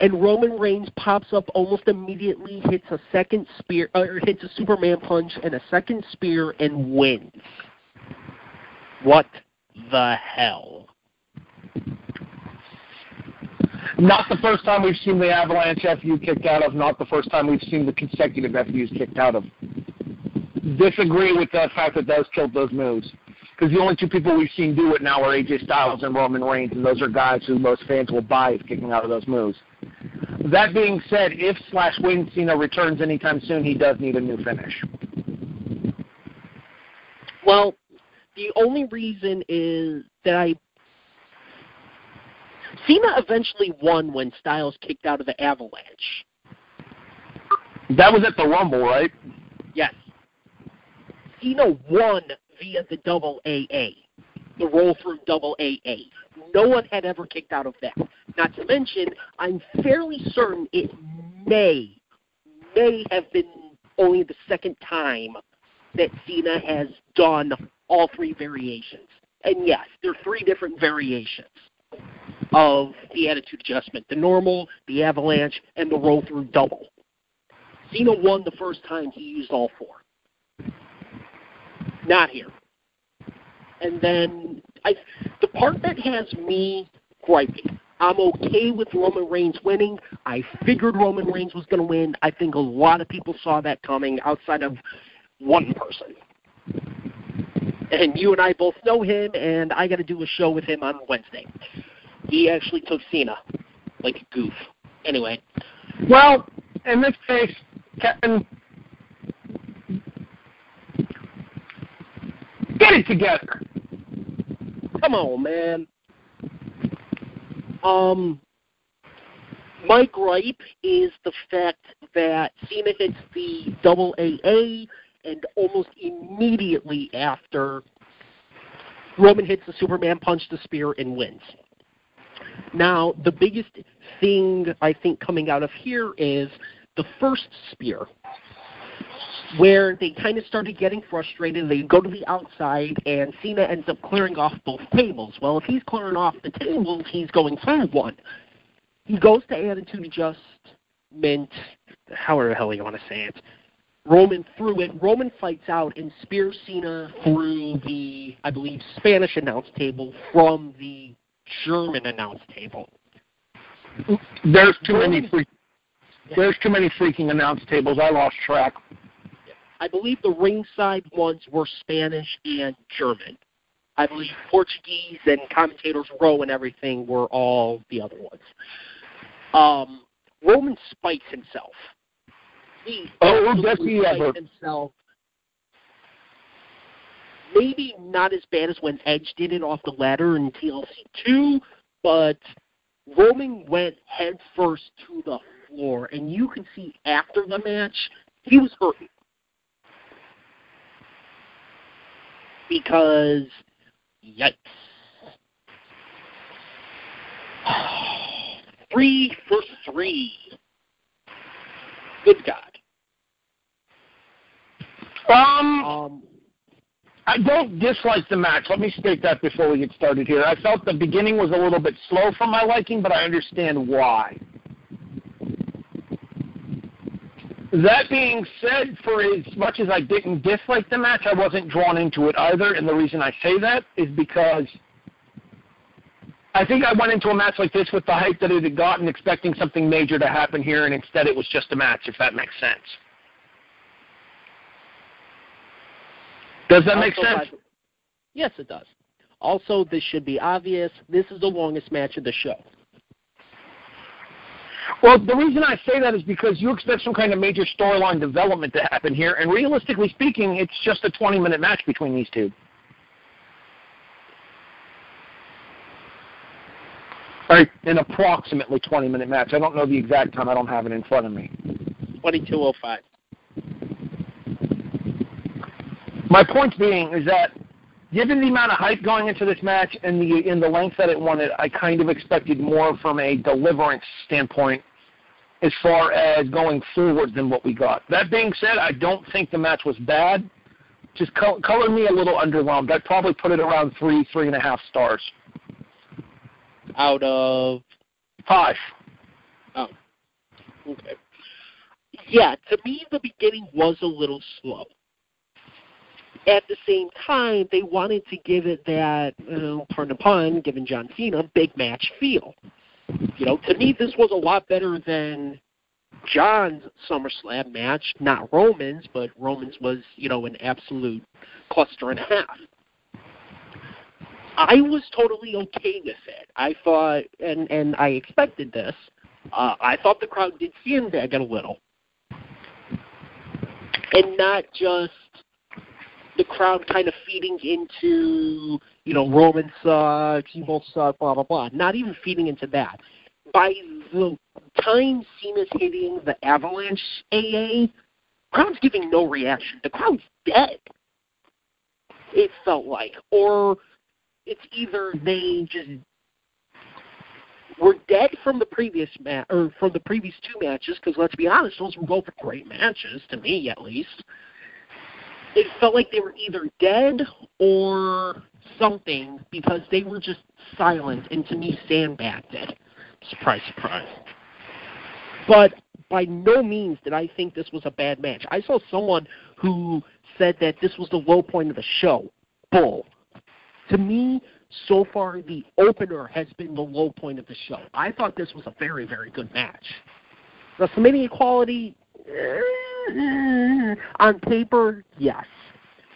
and Roman Reigns pops up almost immediately, hits a second spear, uh, or hits a Superman punch and a second spear, and wins. What the hell? Not the first time we've seen the Avalanche FU kicked out of, not the first time we've seen the consecutive FUs kicked out of. Disagree with the fact that those killed those moves. Because the only two people we've seen do it now are AJ Styles and Roman Reigns, and those are guys who most fans will buy if kicking out of those moves. That being said, if slash when Cena returns anytime soon, he does need a new finish. Well, the only reason is that I Cena eventually won when Styles kicked out of the Avalanche. That was at the Rumble, right? Yes. Cena won via the double AA, the roll through double AA. No one had ever kicked out of that. Not to mention, I'm fairly certain it may, may have been only the second time that Cena has done all three variations. And yes, there are three different variations of the attitude adjustment the normal, the avalanche, and the roll through double. Cena won the first time he used all four. Not here. And then I, the part that has me griping, I'm okay with Roman Reigns winning. I figured Roman Reigns was going to win. I think a lot of people saw that coming outside of one person. And you and I both know him, and I got to do a show with him on Wednesday. He actually took Cena like a goof. Anyway. Well, in this case, Kevin, get it together. Come on, man. Um, my gripe is the fact that Cena hits the double AA, and almost immediately after, Roman hits the Superman punch, the spear, and wins. Now, the biggest thing I think coming out of here is the first spear, where they kind of started getting frustrated. They go to the outside, and Cena ends up clearing off both tables. Well, if he's clearing off the tables, he's going through one. He goes to attitude adjustment, however the hell you want to say it. Roman threw it. Roman fights out and spears Cena through the, I believe, Spanish announce table from the German announce table. There's too many freak, there's too many freaking announce tables. I lost track. I believe the ringside ones were Spanish and German. I believe Portuguese and commentators row and everything were all the other ones. Um, Roman spikes himself. He oh, does he ever? Himself. Maybe not as bad as when Edge did it off the ladder in TLC two, but Roman went head first to the floor, and you can see after the match he was hurting because yikes. three for three. Good God. Um, Um, I don't dislike the match. Let me state that before we get started here. I felt the beginning was a little bit slow for my liking, but I understand why. That being said, for as much as I didn't dislike the match, I wasn't drawn into it either. And the reason I say that is because I think I went into a match like this with the hype that it had gotten, expecting something major to happen here, and instead it was just a match, if that makes sense. Does that make sense? by- Yes, it does. Also, this should be obvious. This is the longest match of the show. Well, the reason I say that is because you expect some kind of major storyline development to happen here, and realistically speaking, it's just a 20 minute match between these two. Right, an approximately 20 minute match. I don't know the exact time, I don't have it in front of me. 2205. My point being is that given the amount of hype going into this match and the in the length that it wanted, I kind of expected more from a deliverance standpoint as far as going forward than what we got. That being said, I don't think the match was bad. Just col- color me a little underwhelmed. I'd probably put it around three, three and a half stars. Out of Five. Oh, okay. Yeah, to me the beginning was a little slow. At the same time, they wanted to give it that, uh, pardon the pun, given John Cena, big match feel. You know, to me, this was a lot better than John's SummerSlam match. Not Roman's, but Roman's was, you know, an absolute cluster and a half. I was totally okay with it. I thought, and and I expected this. Uh, I thought the crowd did sandbag it a little, and not just the crowd kind of feeding into, you know, Roman sucks, both suck, blah blah blah. Not even feeding into that. By the time Cena's hitting the Avalanche AA, crowd's giving no reaction. The crowd's dead. It felt like, or it's either they just were dead from the previous match or from the previous two matches because let's be honest, those were both great matches to me at least. It felt like they were either dead or something because they were just silent and to me sandbagged it. Surprise, surprise. But by no means did I think this was a bad match. I saw someone who said that this was the low point of the show. Bull to me, so far, the opener has been the low point of the show. I thought this was a very, very good match. WrestleMania quality, eh, Mm-hmm. on paper, yes.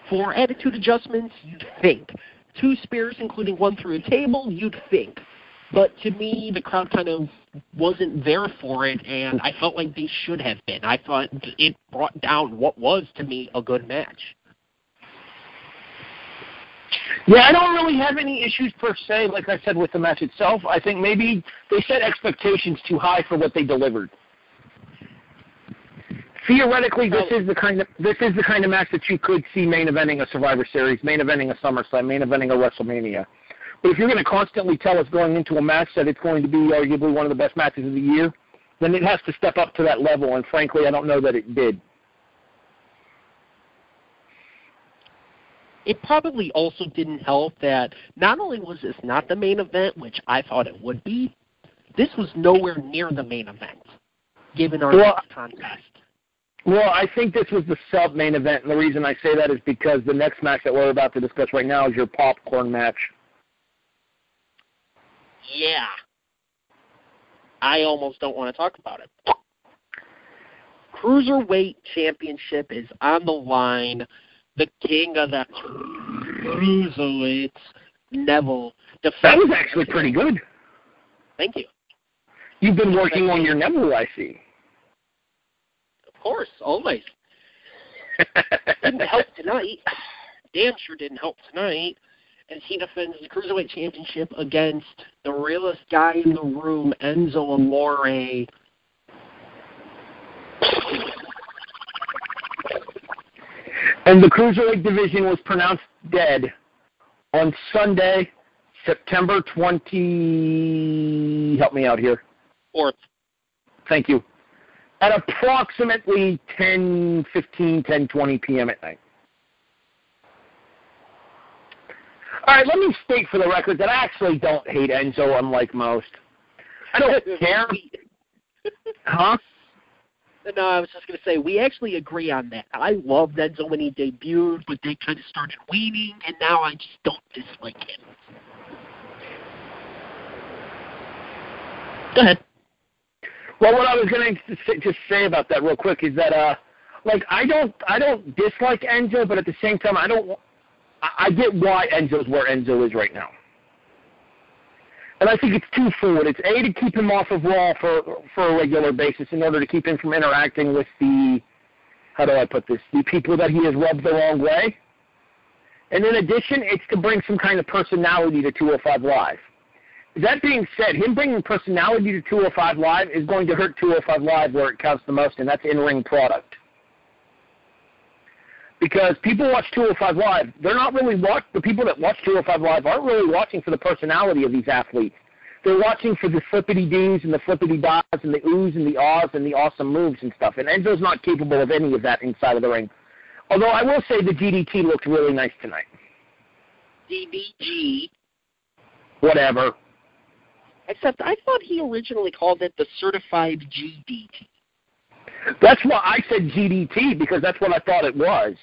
For attitude adjustments, you'd think. Two spears, including one through a table, you'd think. But to me, the crowd kind of wasn't there for it, and I felt like they should have been. I thought it brought down what was, to me, a good match. Yeah, I don't really have any issues per se, like I said, with the match itself. I think maybe they set expectations too high for what they delivered. Theoretically, this is the kind of this is the kind of match that you could see main eventing a Survivor Series, main eventing a SummerSlam, main eventing a WrestleMania. But if you're going to constantly tell us going into a match that it's going to be arguably one of the best matches of the year, then it has to step up to that level. And frankly, I don't know that it did. it probably also didn't help that not only was this not the main event, which I thought it would be, this was nowhere near the main event, given our well, contest. Well, I think this was the sub main event, and the reason I say that is because the next match that we're about to discuss right now is your popcorn match. Yeah. I almost don't want to talk about it. Cruiserweight Championship is on the line the king of the cruiserweights, Neville. That was actually pretty good. Thank you. You've been working on your Neville, I see. Of course, always. didn't help tonight. Damn sure didn't help tonight. As he defends the Cruiserweight Championship against the realest guy in the room, Enzo Amore. And the cruiserweight division was pronounced dead on Sunday, September 20. Help me out here. Fourth. Thank you. At approximately 10, 15, 10, 20 p.m. at night. All right, let me state for the record that I actually don't hate Enzo, unlike most. I don't care. huh? No, I was just going to say we actually agree on that. I loved Enzo when he debuted, but they kind of started weaning, and now I just don't dislike him. Go ahead. Well, what I was going to just say about that real quick is that, uh, like, I don't, I don't dislike Enzo, but at the same time, I don't, I get why Enzo's where Enzo is right now. And I think it's twofold. It's A, to keep him off of Raw for, for a regular basis in order to keep him from interacting with the, how do I put this, the people that he has rubbed the wrong way. And in addition, it's to bring some kind of personality to 205 Live. That being said, him bringing personality to 205 Live is going to hurt 205 Live where it counts the most, and that's in-ring product. Because people watch 205 Live, they're not really watch the people that watch 205 Live aren't really watching for the personality of these athletes. They're watching for the flippity doos and the flippity dots and the oohs and the ahs and the awesome moves and stuff. And Enzo's not capable of any of that inside of the ring. Although I will say the DDT looked really nice tonight. DDG. Whatever. Except I thought he originally called it the certified GDT. That's why I said GDT because that's what I thought it was.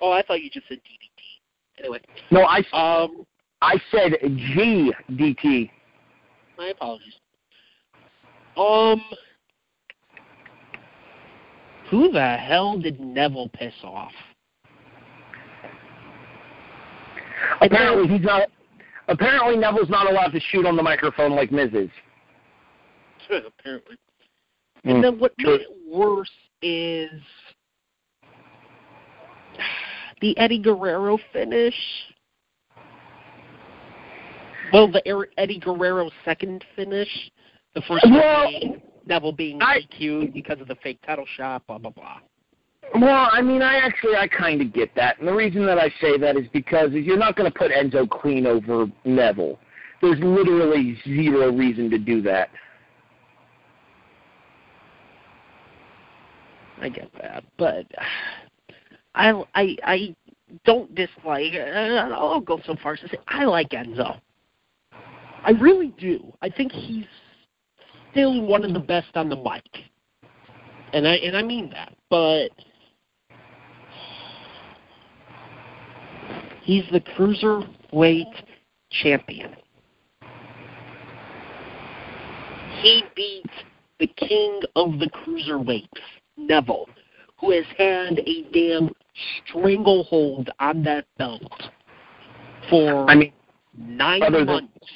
Oh, I thought you just said DDT. Anyway. No, I um I said GDT. My apologies. Um, who the hell did Neville piss off? Apparently he's not. Apparently Neville's not allowed to shoot on the microphone like Miz is. Apparently. And then what made it worse is the Eddie Guerrero finish. Well, the Er- Eddie Guerrero second finish. The first Well, one being Neville being I- DQ'd because of the fake title shot, blah, blah, blah. Well, I mean, I actually I kind of get that, and the reason that I say that is because you're not going to put Enzo clean over Neville. There's literally zero reason to do that. I get that, but I I I don't dislike. I'll go so far as to say I like Enzo. I really do. I think he's still one of the best on the mic, and I and I mean that. But he's the cruiserweight champion. He beat the king of the cruiserweights, Neville, who has had a damn stranglehold on that belt for I mean, nine other than- months.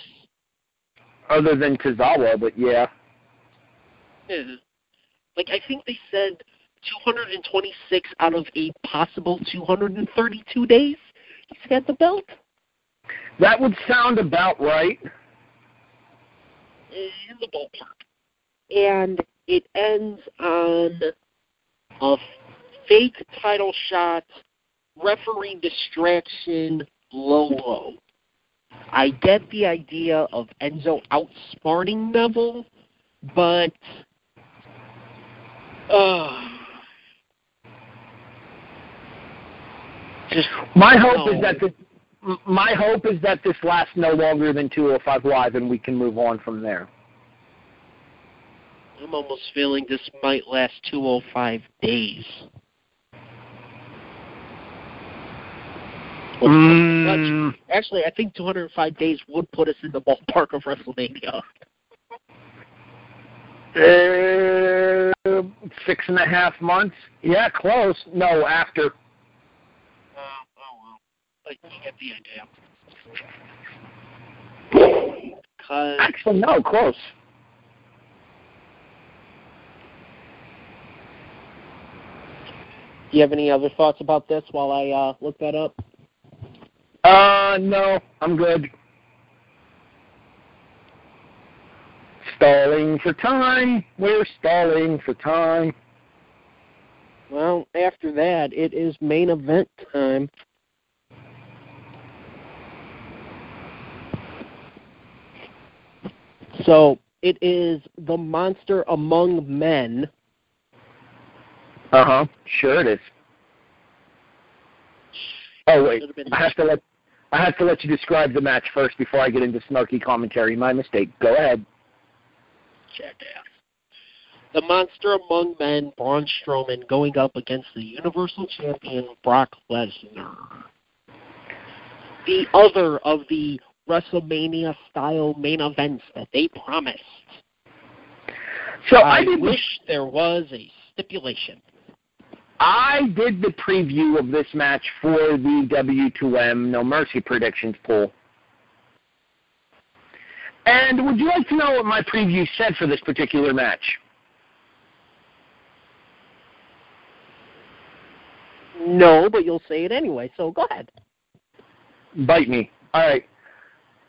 other than Tozawa, but yeah. Yeah. Like I think they said 226 out of a possible 232 days he's had the belt. That would sound about right. in the ballpark. And it ends on a fake title shot, referee distraction, low low. I get the idea of Enzo outsmarting Neville, but uh, just My hope no. is that this, my hope is that this lasts no longer than 205 live, and we can move on from there. I'm almost feeling this might last 205 days. Mm, Actually, I think 205 days would put us in the ballpark of WrestleMania. uh, six and a half months. Yeah, close. No, after. But you get the idea. Cause Actually, no, close. do you have any other thoughts about this while I uh, look that up? Uh, no, I'm good. Stalling for time. We're stalling for time. Well, after that, it is main event time. So it is the monster among men. Uh huh. Sure it is. Oh wait, I have to let I have to let you describe the match first before I get into snarky commentary. My mistake. Go ahead. jackass. The monster among men, Braun Strowman, going up against the Universal Champion Brock Lesnar. The other of the WrestleMania style main events that they promised. So I, I the, wish there was a stipulation. I did the preview of this match for the W2M No Mercy predictions poll. And would you like to know what my preview said for this particular match? No, but you'll say it anyway, so go ahead. Bite me. All right.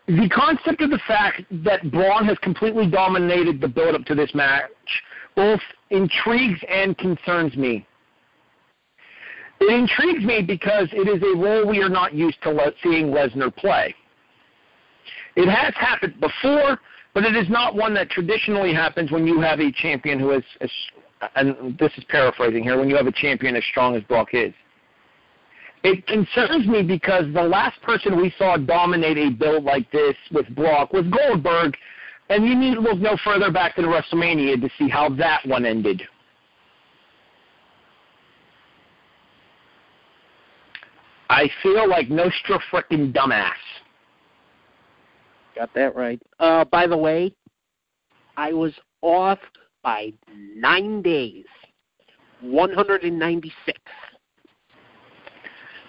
The concept of the fact that Braun has completely dominated the build up to this match both intrigues and concerns me. It intrigues me because it is a role we are not used to seeing Lesnar play. It has happened before, but it is not one that traditionally happens when you have a champion who is, and this is paraphrasing here, when you have a champion as strong as Brock is. It concerns me because the last person we saw dominate a build like this with Brock was Goldberg, and you need to look no further back than WrestleMania to see how that one ended. I feel like Nostra frickin' dumbass. Got that right. Uh, by the way, I was off by nine days, 196,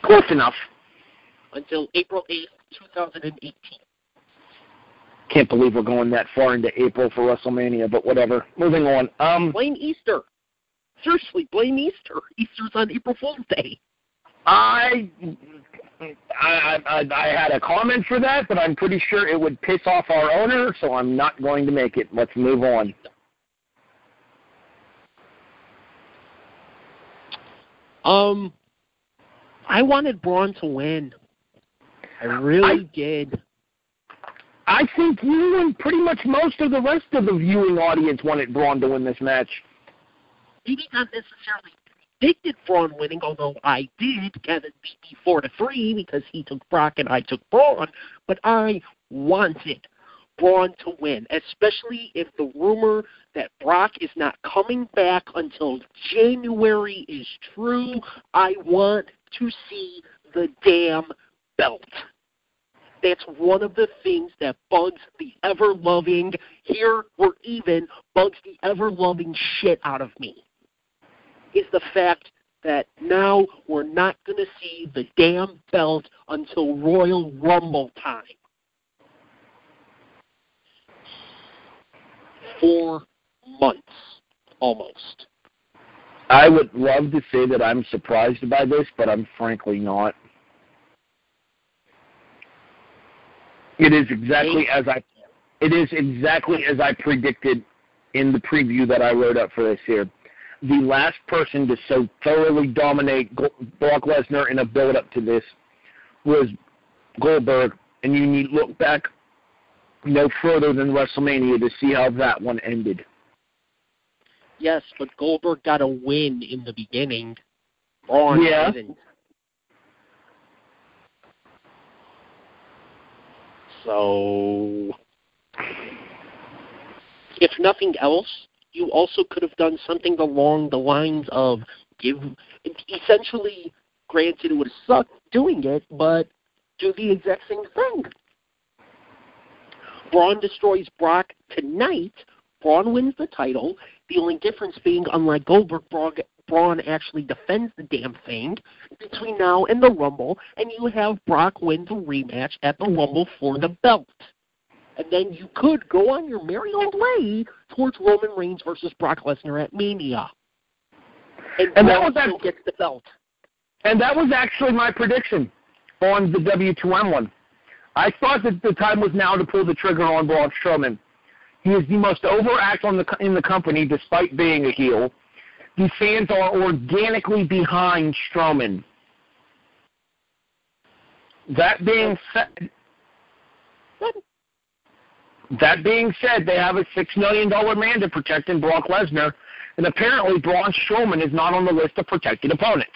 Close enough. until April 8th, 2018. Can't believe we're going that far into April for WrestleMania, but whatever. Moving on. Um, Blame Easter. Seriously, blame Easter. Easter's on April Fool's Day. I, I, I, I had a comment for that, but I'm pretty sure it would piss off our owner, so I'm not going to make it. Let's move on. Um, I wanted Braun to win. I really I- did. I think you and pretty much most of the rest of the viewing audience wanted Braun to win this match. Maybe not necessarily predicted Braun winning, although I did. Kevin beat me four to three because he took Brock and I took Braun. But I wanted Braun to win, especially if the rumor that Brock is not coming back until January is true. I want to see the damn belt. That's one of the things that bugs the ever loving, here or even bugs the ever loving shit out of me. Is the fact that now we're not going to see the damn belt until Royal Rumble time. Four months, almost. I would love to say that I'm surprised by this, but I'm frankly not. It is exactly as I it is exactly as I predicted in the preview that I wrote up for this here. The last person to so thoroughly dominate Brock Lesnar in a build up to this was Goldberg, and you need look back no further than WrestleMania to see how that one ended. Yes, but Goldberg got a win in the beginning. Braun Yeah. didn't. So, if nothing else, you also could have done something along the lines of give, essentially, granted it would have sucked doing it, but do the exact same thing. Braun destroys Brock tonight. Braun wins the title. The only difference being, unlike Goldberg, Braun, actually defends the damn thing between now and the Rumble, and you have Brock win the rematch at the Rumble for the belt. And then you could go on your merry old way towards Roman Reigns versus Brock Lesnar at Mania. And, And that was still gets the belt. And that was actually my prediction on the W2M one. I thought that the time was now to pull the trigger on Braun Strowman. He is the most overact on the in the company, despite being a heel. The fans are organically behind Strowman. That being said, that being said, they have a six million dollar man to protect in Brock Lesnar, and apparently Braun Strowman is not on the list of protected opponents.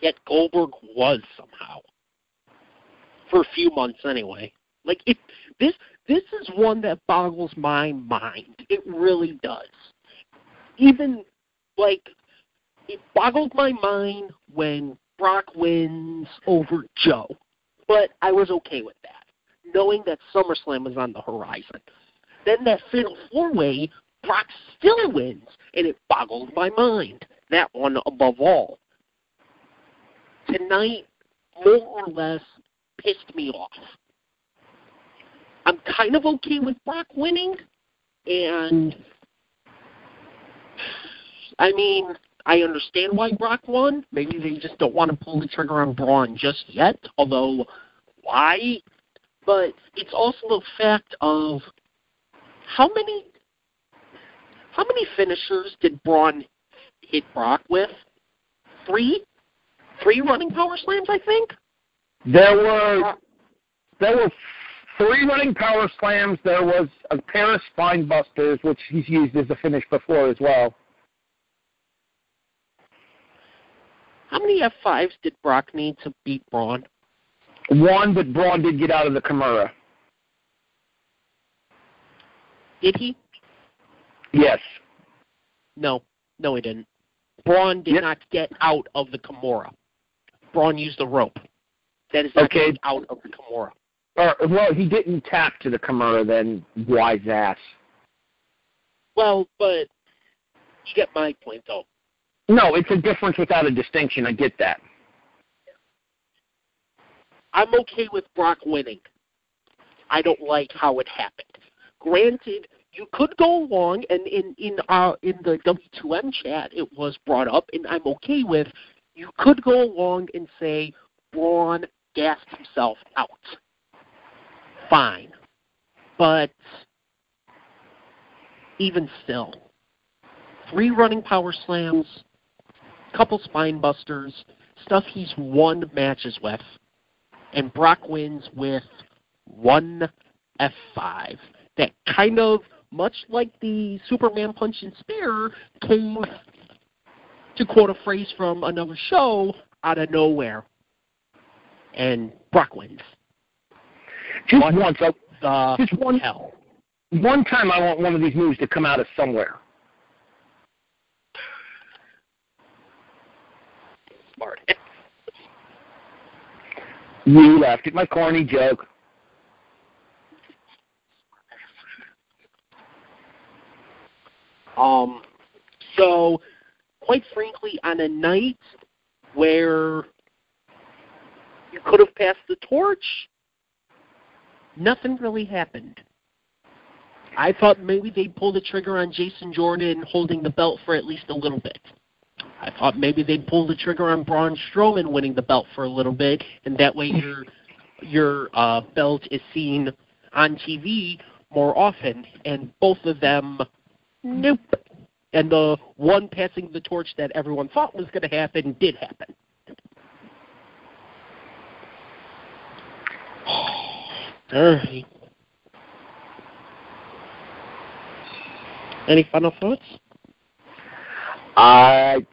Yet Goldberg was somehow. For a few months anyway. Like it this this is one that boggles my mind. It really does. Even like it boggled my mind when Brock wins over Joe. But I was okay with that. Knowing that SummerSlam was on the horizon. Then that fatal four way, Brock still wins, and it boggled my mind. That one above all tonight more or less pissed me off. I'm kind of okay with Brock winning, and I mean, I understand why Brock won. Maybe they just don't want to pull the trigger on Braun just yet, although why? But it's also the fact of how many how many finishers did Braun hit Brock with? Three? Three running power slams, I think. There were there were three running power slams. There was a pair of spine busters, which he's used as a finish before as well. How many F5s did Brock need to beat Braun? One, but Braun did get out of the Kimura. Did he? Yes. No. No, he didn't. Braun did Yep. not get out of the Kimura. Braun used the rope. That is not Okay. out of the Kimura. Or, well, he didn't tap to the Kimura then, wise ass. Well, but you get my point though. No, it's a difference without a distinction. I get that. I'm okay with Brock winning. I don't like how it happened. Granted, you could go along, and in in uh in the W2M chat, it was brought up, and I'm okay with. You could go along and say Braun gassed himself out. Fine, but even still, three running power slams, couple spine busters, stuff he's won matches with and Brock wins with one F5. That kind of, much like the Superman punch and spear, came, to quote a phrase from another show, out of nowhere. And Brock wins. Just What once, The just one hell. one time, I want one of these moves to come out of somewhere. Smart. You laughed at my corny joke. Um, so, quite frankly, on a night where you could have passed the torch, nothing really happened. I thought maybe they'd pull the trigger on Jason Jordan holding the belt for at least a little bit. I thought maybe they'd pull the trigger on Braun Strowman winning the belt for a little bit, and that way your your uh, belt is seen on TV more often. And both of them Nope. And the one passing the torch that everyone thought was going to happen did happen. All right. Any final thoughts? I'd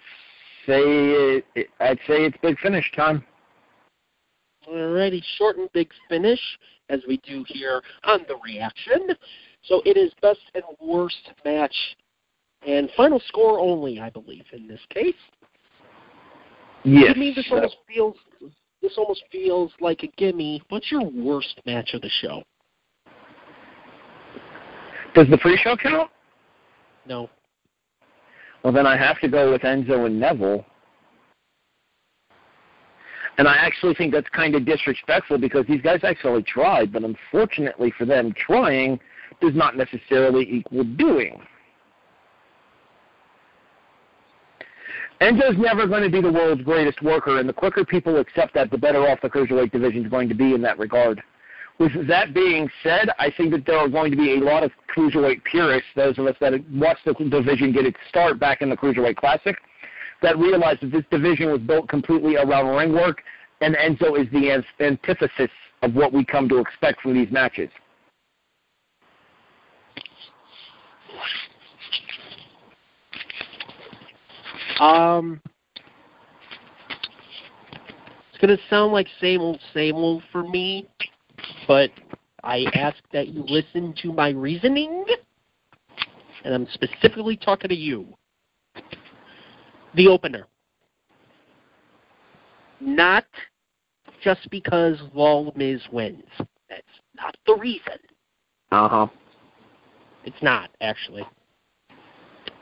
say it, I'd say it's big finish time. Alrighty, short and big finish, as we do here on the reaction. So it is best and worst match, and final score only, I believe, in this case. Yes. To me, this almost feels this almost feels like a gimme. What's your worst match of the show? Does the pre-show count? No. Well, then I have to go with Enzo and Neville. And I actually think that's kind of disrespectful because these guys actually tried, but unfortunately for them, trying does not necessarily equal doing. Enzo's never going to be the world's greatest worker, and the quicker people accept that, the better off the cruiserweight division is going to be in that regard. With that being said, I think that there are going to be a lot of cruiserweight purists, those of us that watched the division get its start back in the Cruiserweight Classic, that realize that this division was built completely around ring work, and Enzo is the antithesis of what we come to expect from these matches. Um, it's gonna sound like same old, same old for me, but I ask that you listen to my reasoning, and I'm specifically talking to you. The opener. Not just because Lol Miz wins. That's not the reason. Uh huh. It's not, actually.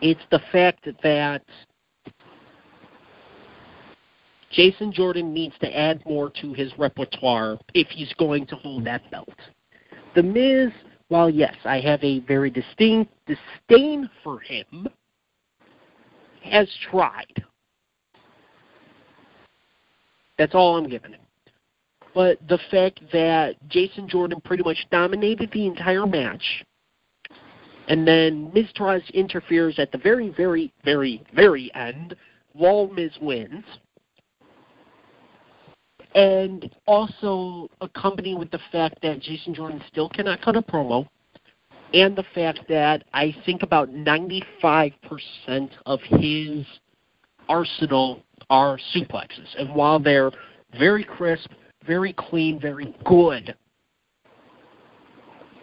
It's the fact that Jason Jordan needs to add more to his repertoire if he's going to hold that belt. The Miz, while yes, I have a very distinct disdain for him, has tried. That's all I'm giving him. But the fact that Jason Jordan pretty much dominated the entire match, and then Miz Taraj interferes at the very, very, very, very end, while Miz wins, and also accompanied with the fact that Jason Jordan still cannot cut a promo, and the fact that I think about 95% of his arsenal are suplexes. And while they're very crisp, very clean, very good,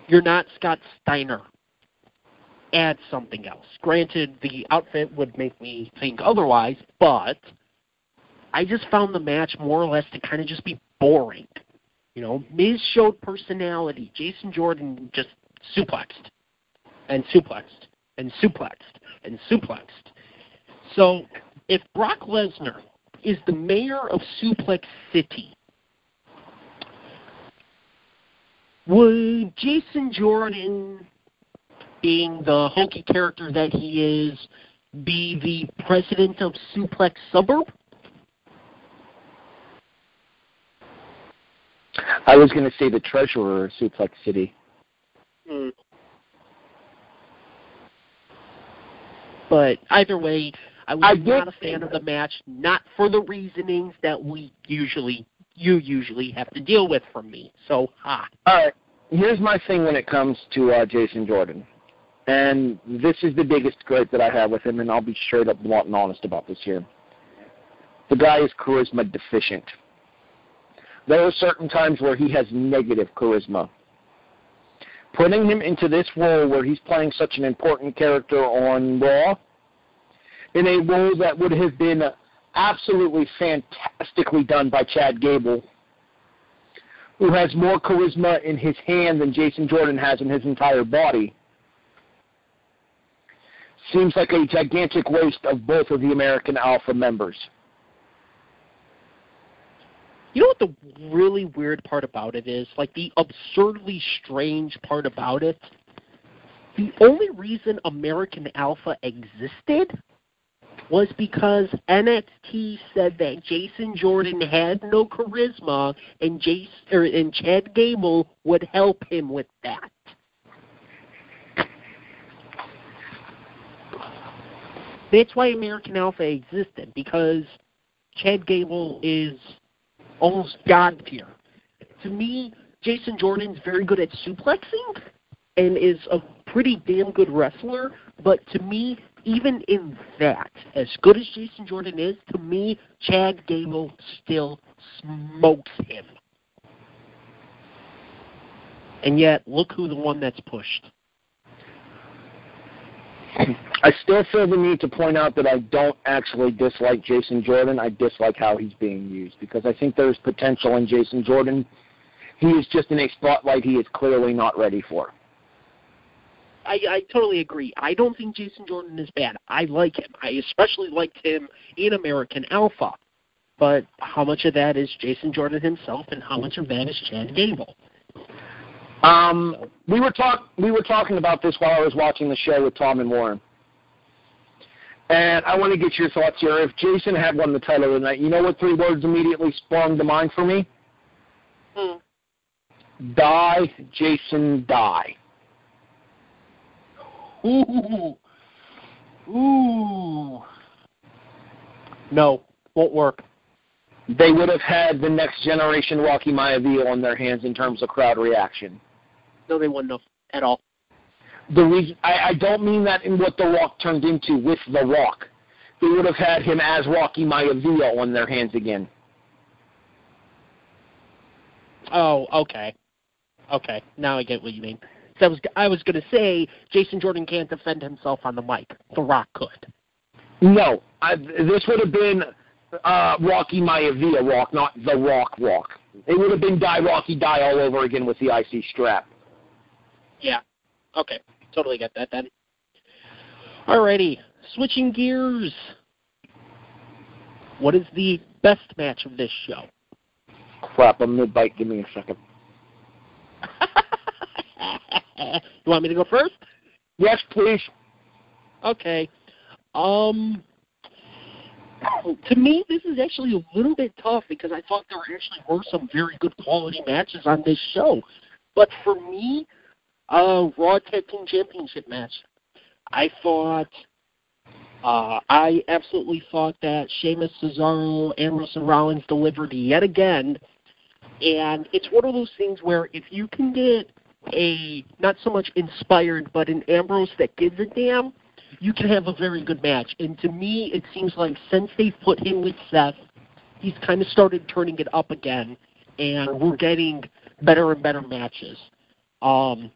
you're not Scott Steiner. Add something else. Granted, the outfit would make me think otherwise, but I just found the match more or less to kind of just be boring. You know, Miz showed personality. Jason Jordan just suplexed and suplexed and suplexed and suplexed. So if Brock Lesnar is the mayor of Suplex City, would Jason Jordan, being the hokey character that he is, be the president of Suplex Suburb? I was going to say the treasurer of Suplex City. Mm. But either way, I was I not a fan of the match, not for the reasonings that we usually you usually have to deal with from me. So ha. All right. Here's my thing when it comes to uh, Jason Jordan, and this is the biggest gripe that I have with him, and I'll be straight up blunt and honest about this here. The guy is charisma deficient. There are certain times where he has negative charisma. Putting him into this role where he's playing such an important character on Raw, in a role that would have been absolutely fantastically done by Chad Gable, who has more charisma in his hand than Jason Jordan has in his entire body, seems like a gigantic waste of both of the American Alpha members. You know what the really weird part about it is? Like the absurdly strange part about it? The only reason American Alpha existed was because NXT said that Jason Jordan had no charisma and Jason or er, and Chad Gable would help him with that. That's why American Alpha existed because Chad Gable is almost god tier. To me, Jason Jordan's very good at suplexing and is a pretty damn good wrestler, but to me, even in that, as good as Jason Jordan is, to me, Chad Gable still smokes him. And yet, look who the one that's pushed. I still feel the need to point out that I don't actually dislike Jason Jordan. I dislike how he's being used because I think there's potential in Jason Jordan. He is just in a spotlight he is clearly not ready for. I, I totally agree. I don't think Jason Jordan is bad. I like him. I especially liked him in American Alpha. But how much of that is Jason Jordan himself, and how much of that is Chad Gable? Um, we were talk we were talking about this while I was watching the show with Tom and Warren. And I want to get your thoughts here. If Jason had won the title tonight, you know what three words immediately sprung to mind for me? Hmm. Die, Jason, die. Ooh. Ooh. No, won't work. They would have had the next generation Rocky Maivia on their hands in terms of crowd reaction. No, they wouldn't have at all. The reason I, I don't mean that in what The Rock turned into with The Rock. They would have had him as Rocky Maivia on their hands again. Oh, okay. Okay, now I get what you mean. So I was I was going to say Jason Jordan can't defend himself on the mic. The Rock could. No, I, this would have been uh, Rocky Maivia Rock, not The Rock Rock. It would have been Die Rocky Die all over again with the IC strap. Yeah. Okay. Totally get that then. Alrighty. Switching gears. What is the best match of this show? Crap, I'm mid-bite. Give me a second. you want me to go first? Yes, please. Okay. Um to me this is actually a little bit tough because I thought there actually were some very good quality matches on this show. But for me, uh Raw Tag Team Championship match. I thought uh I absolutely thought that Sheamus, Cesaro, Ambrose and Rollins delivered yet again. And it's one of those things where if you can get a not so much inspired, but an Ambrose that gives a damn, you can have a very good match. And to me, it seems like since they've put him with Seth, he's kind of started turning it up again, and we're getting better and better matches. Um,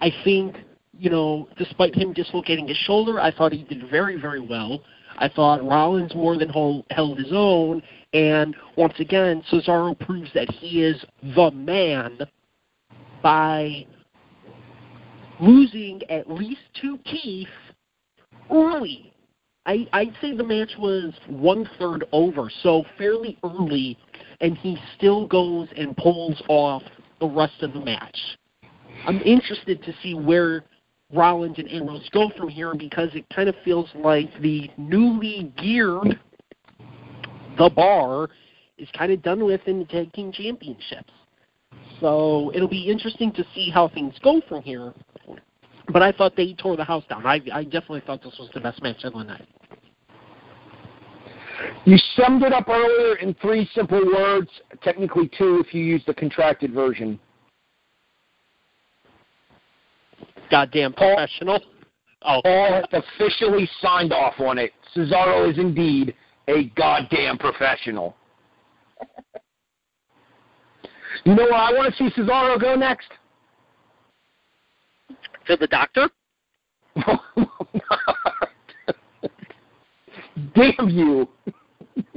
I think you know, despite him dislocating his shoulder, I thought he did very, very well. I thought Rollins more than hold, held his own, and once again, Cesaro proves that he is the man by losing at least two teeth early. I, I'd say the match was one third over, so fairly early, and he still goes and pulls off the rest of the match. I'm interested to see where Rollins and Ambrose go from here because it kind of feels like the newly geared the bar is kind of done with in the tag team championships. So it'll be interesting to see how things go from here. But I thought they tore the house down. I, I definitely thought this was the best match of the night. You summed it up earlier in three simple words, technically two if you use the contracted version. Goddamn professional. Oh. Paul has officially signed off on it. Cesaro is indeed a goddamn professional. you know where I want to see Cesaro go next? To the doctor? Damn you.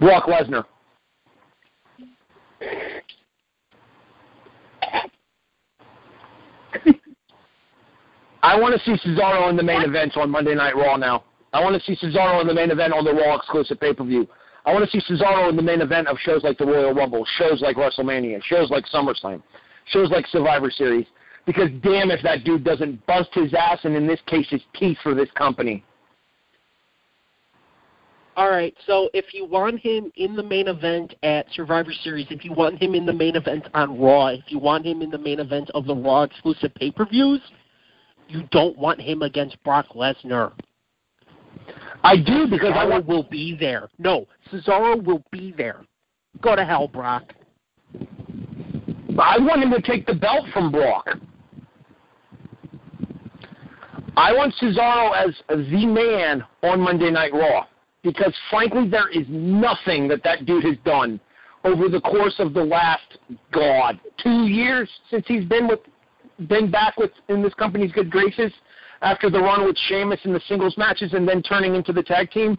Brock Lesnar. I want to see Cesaro in the main event on Monday Night Raw now. I want to see Cesaro in the main event on the Raw exclusive pay per view. I want to see Cesaro in the main event of shows like the Royal Rumble, shows like WrestleMania, shows like SummerSlam, shows like Survivor Series. Because damn if that dude doesn't bust his ass and in this case his teeth for this company. All right, so if you want him in the main event at Survivor Series, if you want him in the main event on Raw, if you want him in the main event of the Raw exclusive pay per views, you don't want him against Brock Lesnar. I do because Cesaro I want will be there. No, Cesaro will be there. Go to hell, Brock. I want him to take the belt from Brock. I want Cesaro as the man on Monday Night Raw because, frankly, there is nothing that that dude has done over the course of the last God two years since he's been with been back with in this company's good graces after the run with Sheamus in the singles matches and then turning into the tag team.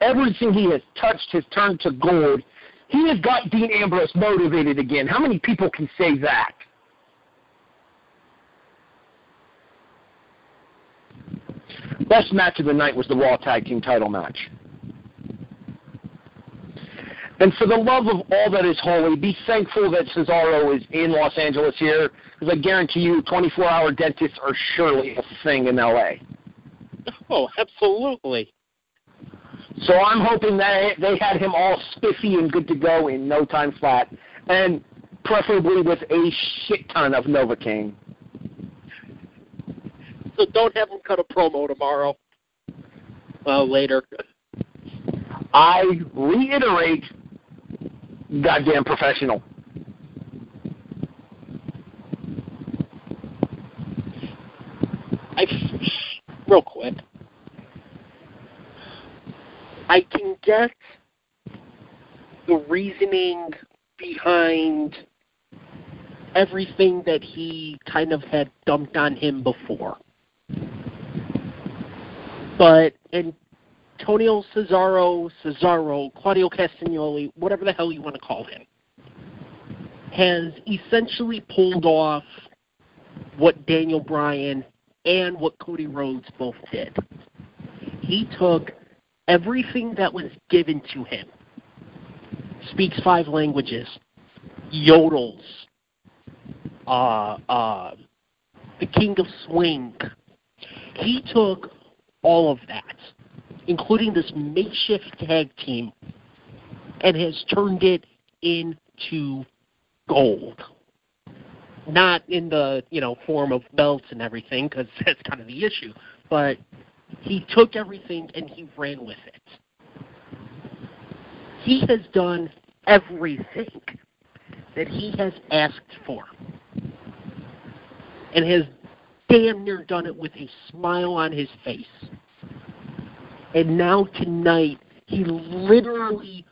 Everything he has touched has turned to gold. He has got Dean Ambrose motivated again. How many people can say that? Best match of the night was the Raw Tag Team title match. And for the love of all that is holy, be thankful that Cesaro is in Los Angeles here, because I guarantee you 24-hour dentists are surely a thing in L.A. Oh, absolutely. So I'm hoping that they had him all spiffy and good to go in no time flat, and preferably with a shit ton of Novocaine. So don't have him cut a promo tomorrow. Well, later. I reiterate, goddamn professional. I real quick. I can get the reasoning behind everything that he kind of had dumped on him before. But Antonio Cesaro, Cesaro, Claudio Castagnoli, whatever the hell you want to call him, has essentially pulled off what Daniel Bryan and what Cody Rhodes both did. He took everything that was given to him, speaks five languages, yodels, uh, uh, the King of Swing. He took all of that, including this makeshift tag team, and has turned it into gold. Not in the you know form of belts and everything, because that's kind of the issue. But he took everything and he ran with it. He has done everything that he has asked for, and has damn near done it with a smile on his face. And now tonight, he literally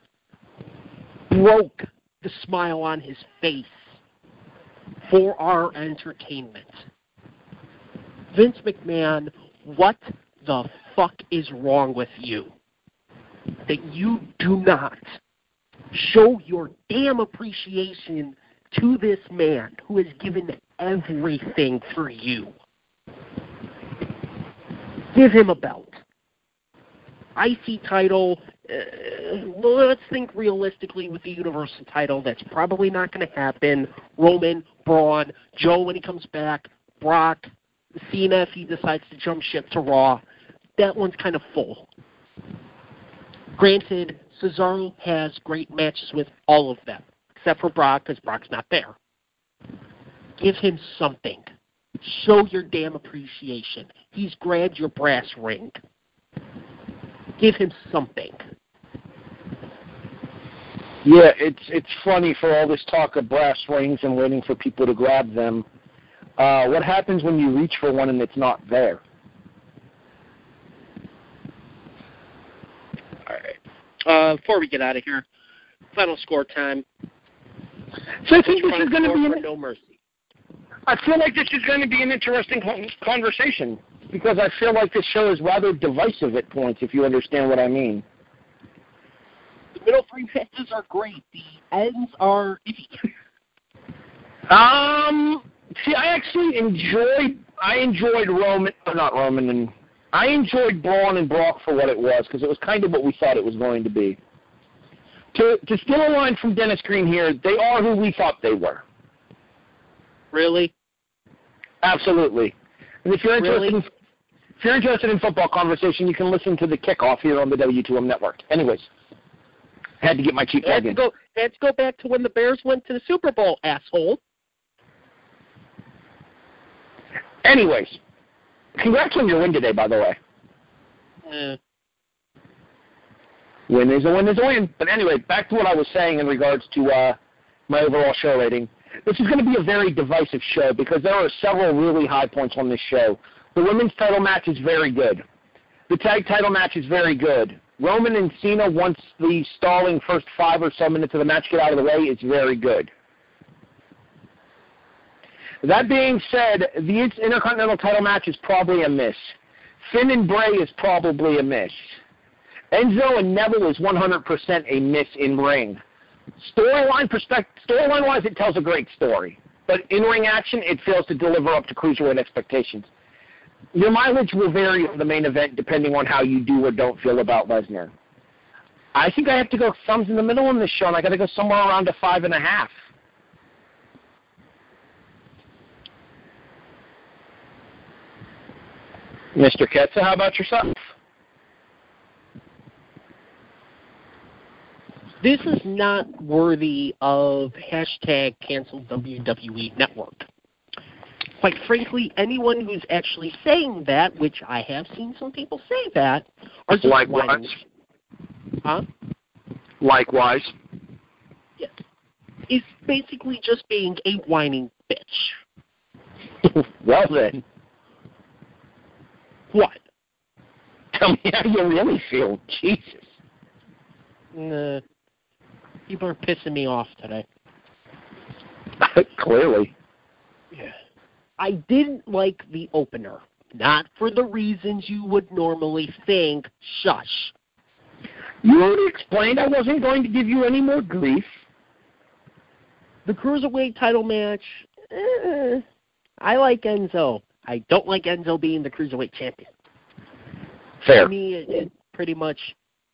broke the smile on his face for our entertainment. Vince McMahon, what the fuck is wrong with you? That you do not show your damn appreciation to this man who has given everything for you. Give him a belt. IC title, uh, let's think realistically with the Universal title. That's probably not going to happen. Roman, Braun, Joe when he comes back, Brock, Cena if he decides to jump ship to Raw. That one's kind of full. Granted, Cesaro has great matches with all of them, except for Brock because Brock's not there. Give him something. Show your damn appreciation. He's grabbed your brass ring. Give him something. Yeah, it's it's funny for all this talk of brass rings and waiting for people to grab them. Uh, what happens when you reach for one and it's not there? All right. Uh, before we get out of here, final score time. So I think this is going to be for an, no mercy. I feel like this is going to be an interesting conversation because I feel like this show is rather divisive at points. If you understand what I mean. The middle three matches are great. The ends are iffy. Um, see, I actually enjoyed. I enjoyed Roman, or not Roman, and I enjoyed Braun and Brock for what it was because it was kind of what we thought it was going to be. To to steal a line from Dennis Green here, they are who we thought they were. really? Absolutely. And if you're interested, Really? in, if you're interested in football conversation, you can listen to the kickoff here on the W2M network. Anyways, had to get my cheap plug in. go. To go back to when the Bears went to the Super Bowl, asshole. Anyways, congrats on your win today, by the way. Uh, Win is a win is a win. But anyway, back to what I was saying in regards to uh, my overall show rating. This is going to be a very divisive show because there are several really high points on this show. The women's title match is very good. The tag title match is very good. Roman and Cena, once the stalling first five or so minutes of the match get out of the way, is very good. That being said, the Intercontinental title match is probably a miss. Finn and Bray is probably a miss. Enzo and Neville is 100% a miss in ring. Storyline perspective, storyline wise, it tells a great story, but in ring action, it fails to deliver up to cruiserweight expectations. Your mileage will vary on the main event depending on how you do or don't feel about Lesnar. I think I have to go thumbs in the middle on this show, and I got to go somewhere around a five and a half. Mr. Ketza, how about yourself? this is not worthy of hashtag cancel WWE Network. Quite frankly, anyone who's actually saying that, which I have seen some people say that, are just Likewise. whining. Huh? Likewise. Yes. Is basically just being a whining bitch. well then, What? tell me how you really feel. Jesus. Nah. People are pissing me off today. Clearly. Yeah. I didn't like the opener. Not for the reasons you would normally think. Shush. You already explained I wasn't going to give you any more grief. The cruiserweight title match. Eh, I like Enzo. I don't like Enzo being the cruiserweight champion. Fair. To me, it, it pretty much,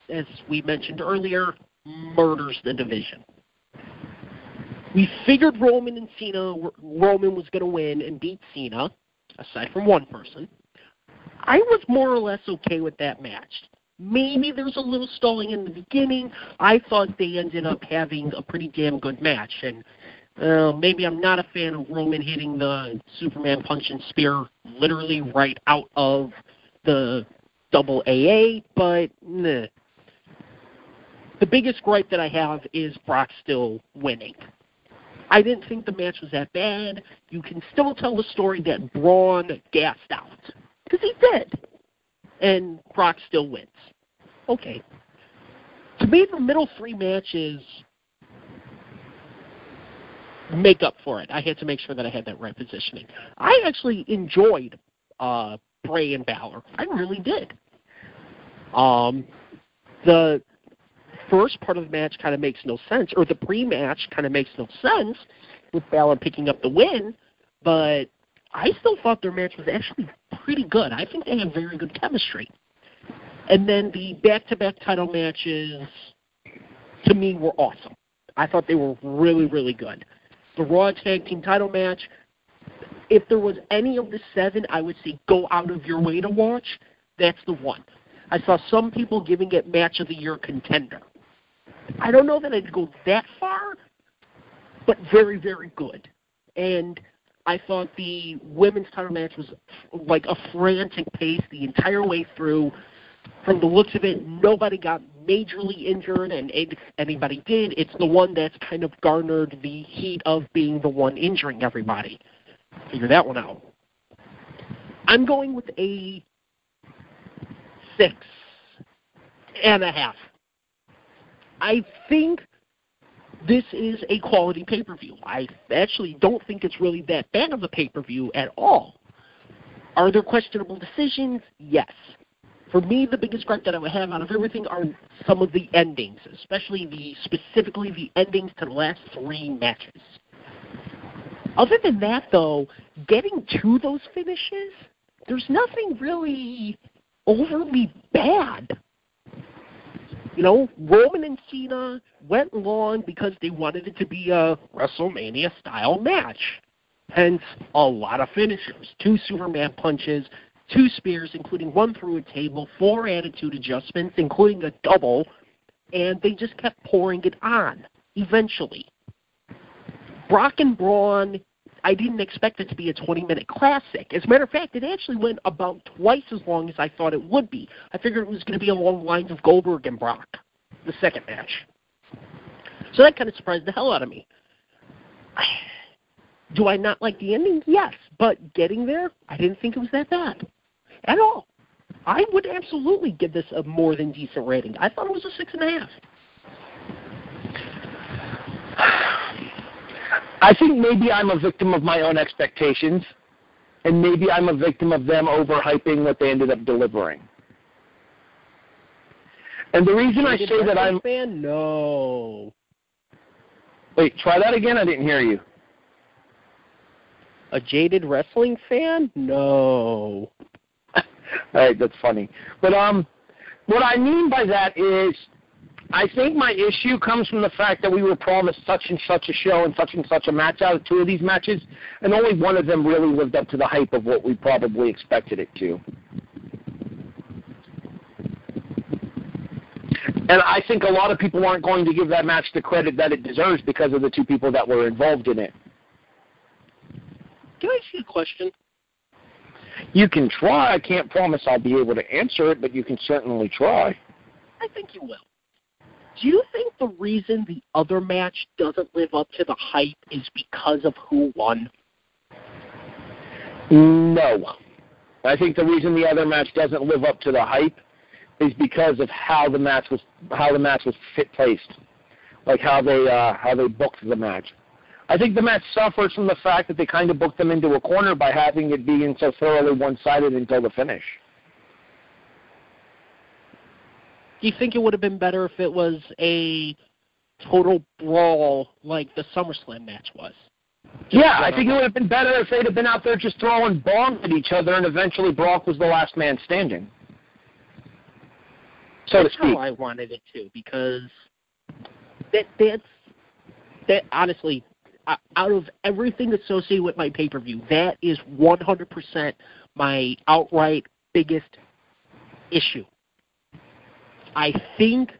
as we mentioned earlier, murders the division. We figured Roman and Cena, Roman was going to win and beat Cena, aside from one person. I was more or less okay with that match. Maybe there's a little stalling in the beginning. I thought they ended up having a pretty damn good match, and uh, maybe I'm not a fan of Roman hitting the Superman punch and spear literally right out of the double AA, but nah. The biggest gripe that I have is Brock still winning. I didn't think the match was that bad. You can still tell the story that Braun gassed out. Because he did. And Brock still wins. Okay. To me, the middle three matches make up for it. I had to make sure that I had that right positioning. I actually enjoyed uh, Bray and Balor. I really did. Um, the first part of the match kind of makes no sense, or the pre-match kind of makes no sense with Balor picking up the win, but I still thought their match was actually pretty good. I think they have very good chemistry. And then the back-to-back title matches, to me, were awesome. I thought they were really, really good. The Raw Tag Team title match, if there was any of the seven, I would say go out of your way to watch. That's the one. I saw some people giving it match of the year contender. I don't know that I'd go that far, but very, very good. And I thought the women's title match was like a frantic pace the entire way through. From the looks of it, nobody got majorly injured, and if anybody did, it's the one that's kind of garnered the heat of being the one injuring everybody. Figure that one out. I'm going with a six and a half. I think this is a quality pay per view. I actually don't think it's really that bad of a pay per view at all. Are there questionable decisions? Yes. For me, the biggest gripe that I would have out of everything are some of the endings, especially the specifically the endings to the last three matches. Other than that, though, getting to those finishes, there's nothing really overly bad. You know, Roman and Cena went long because they wanted it to be a WrestleMania style match. Hence, a lot of finishers. Two Superman punches, two spears, including one through a table, four attitude adjustments, including a double, and they just kept pouring it on eventually. Brock and Braun I didn't expect it to be a 20 minute classic. As a matter of fact, it actually went about twice as long as I thought it would be. I figured it was going to be along the lines of Goldberg and Brock, the second match. So that kind of surprised the hell out of me. Do I not like the ending? Yes. But getting there, I didn't think it was that bad at all. I would absolutely give this a more than decent rating. I thought it was a six and a half. I think maybe I'm a victim of my own expectations, and maybe I'm a victim of them overhyping what they ended up delivering. And the reason I say that I'm fan, no. Wait, try that again. I didn't hear you. A jaded wrestling fan? No. All right, that's funny. But um, what I mean by that is I think my issue comes from the fact that we were promised such and such a show and such and such a match out of two of these matches, and only one of them really lived up to the hype of what we probably expected it to. And I think a lot of people aren't going to give that match the credit that it deserves because of the two people that were involved in it. Can I ask you a question? You can try. I can't promise I'll be able to answer it, but you can certainly try. I think you will. Do you think the reason the other match doesn't live up to the hype is because of who won? No. I think the reason the other match doesn't live up to the hype is because of how the match was how the match was fit placed, like how they uh, how they booked the match. I think the match suffers from the fact that they kind of booked them into a corner by having it being so thoroughly one-sided until the finish. Do you think it would have been better if it was a total brawl like the SummerSlam match was? Yeah, I think it would have been better if they'd have been out there just throwing bombs at each other, and eventually Brock was the last man standing. So that's to speak. how I wanted it to, because that that's that honestly, out of everything associated with my pay per view, that is 100% my outright biggest issue. I think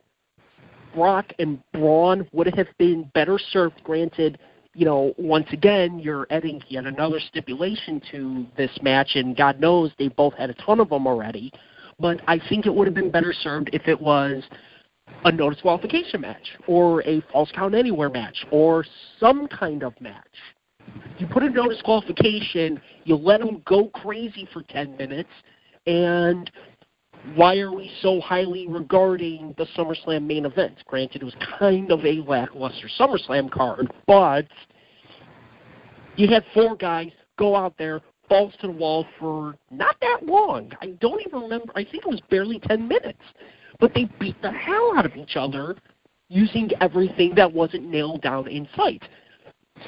Brock and Braun would have been better served. Granted, you know, once again, you're adding yet another stipulation to this match, and God knows they both had a ton of them already. But I think it would have been better served if it was a no disqualification match, or a falls count anywhere match, or some kind of match. You put a no disqualification, you let them go crazy for 10 minutes, and why are we so highly regarding the SummerSlam main event? Granted, it was kind of a lackluster SummerSlam card, but You had four guys go out there, balls to the wall for not that long. I don't even remember. I think it was barely 10 minutes. But they beat the hell out of each other using everything that wasn't nailed down in sight.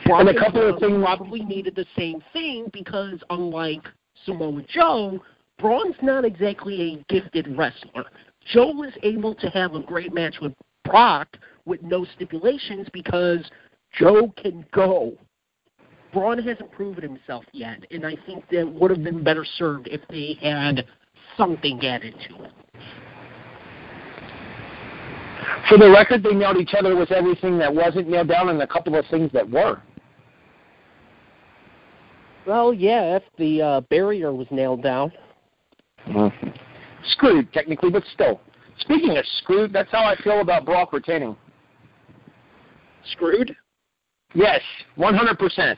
and a couple of things probably needed the same thing because unlike Samoa Joe, Braun's not exactly a gifted wrestler. Joe was able to have a great match with Brock with no stipulations because Joe can go. Braun hasn't proven himself yet, and I think that would have been better served if they had something added to it. For the record, they nailed each other with everything that wasn't nailed down and a couple of things that were. Well, yeah, if the uh, barrier was nailed down. Mm-hmm. Screwed, technically, but still. Speaking of screwed, that's how I feel about Brock retaining. Screwed? Yes, 100%.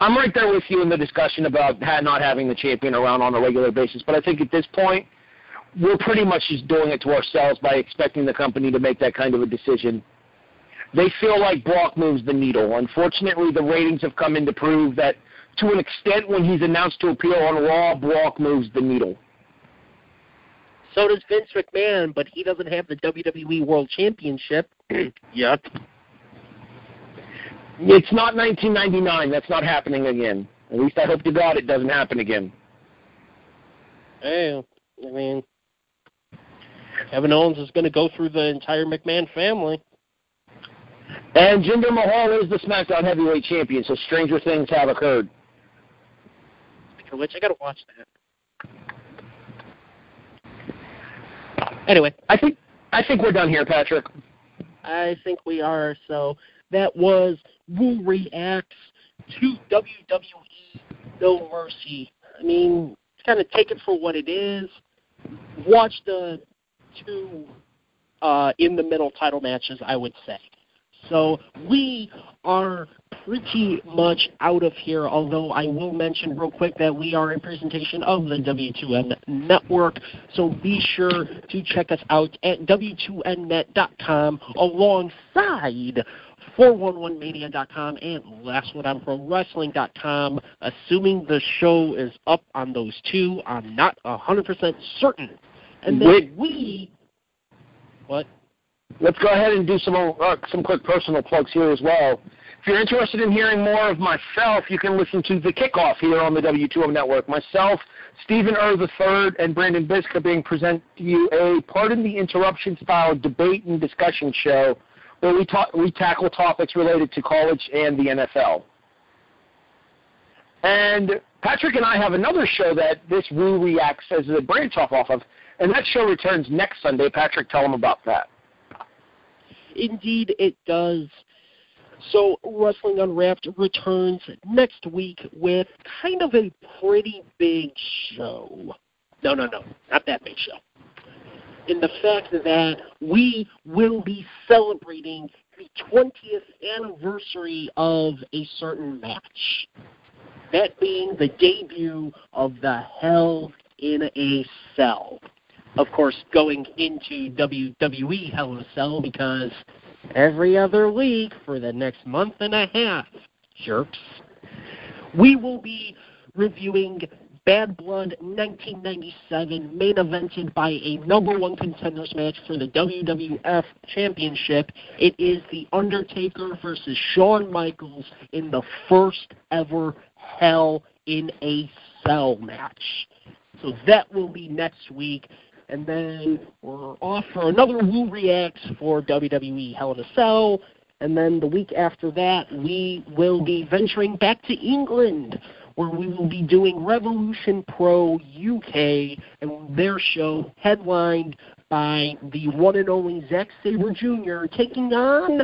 I'm right there with you in the discussion about not having the champion around on a regular basis, but I think at this point, we're pretty much just doing it to ourselves by expecting the company to make that kind of a decision. They feel like Brock moves the needle. Unfortunately, the ratings have come in to prove that to an extent when he's announced to appear on Raw, Brock moves the needle. So does Vince McMahon, but he doesn't have the WWE World Championship yet. It's not 1999. That's not happening again. At least I hope to God it doesn't happen again. Hey, I mean, Kevin Owens is going to go through the entire McMahon family. And Jinder Mahal is the SmackDown Heavyweight Champion, so stranger things have occurred. Speaking of which, I got to watch that. Anyway, I think I think we're done here, Patrick. I think we are. So that was Woo reacts to WWE No Mercy. I mean, kind of take it for what it is. Watch the two uh, in the middle title matches, I would say. So we are pretty much out of here, although I will mention real quick that we are a presentation of the W2M network. So be sure to check us out at W2Mnet.com alongside 411mania.com and lastwordonprowrestling.com. Assuming the show is up on those two, I'm not 100% certain. And then Wait. we. What? Let's go ahead and do some uh, some quick personal plugs here as well. If you're interested in hearing more of myself, you can listen to The Kickoff here on the W2M Network. Myself, Stephen Err III, and Brandon Biska being present to you a Pardon the Interruption style debate and discussion show where we, ta- we tackle topics related to college and the NFL. And Patrick and I have another show that this Woo Reacts as a branch off off of, and that show returns next Sunday. Patrick, tell them about that. Indeed, it does. So, Wrestling Unwrapped returns next week with kind of a pretty big show. No, no, no, not that big show. In the fact that we will be celebrating the 20th anniversary of a certain match. That being the debut of the Hell in a Cell. Of course, going into WWE Hell in a Cell because every other week for the next month and a half, jerks, we will be reviewing Bad Blood 1997, main evented by a number one contenders match for the WWF Championship. It is The Undertaker versus Shawn Michaels in the first ever Hell in a Cell match. So that will be next week. And then we're off for another Woo React for WWE Hell in a Cell. And then the week after that, we will be venturing back to England, where we will be doing Revolution Pro UK and their show headlined by the one and only Zack Sabre Jr. taking on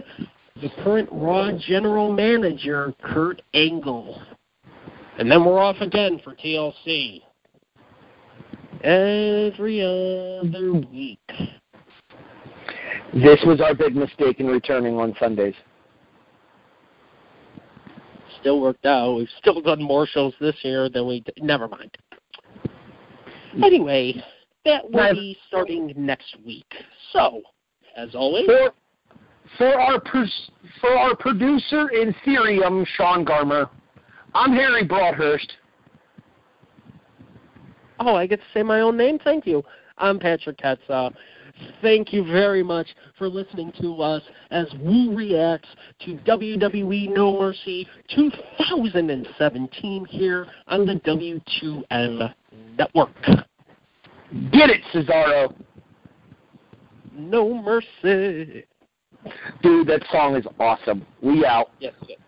the current Raw General Manager, Kurt Angle. And then we're off again for TLC every other week. This was our big mistake in returning on Sundays. Still worked out. We've still done more shows this year than we. Did. Never mind. Anyway, that will be starting next week. So, as always, For, For our for our producer in Therium, Sean Garmer, I'm Harry Broadhurst. Oh, I get to say my own name. Thank you. I'm Patrick Ketza. Thank you very much for listening to us as we react to WWE No Mercy 2017 here on the W2M Network. Get it, Cesaro. No Mercy. Dude, that song is awesome. We out. Yes, yes.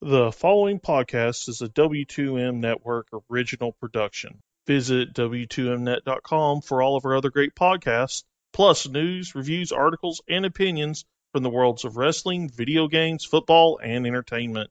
The following podcast is a W2M Network original production. Visit W2Mnet.com for all of our other great podcasts, plus news, reviews, articles, and opinions from the worlds of wrestling, video games, football, and entertainment.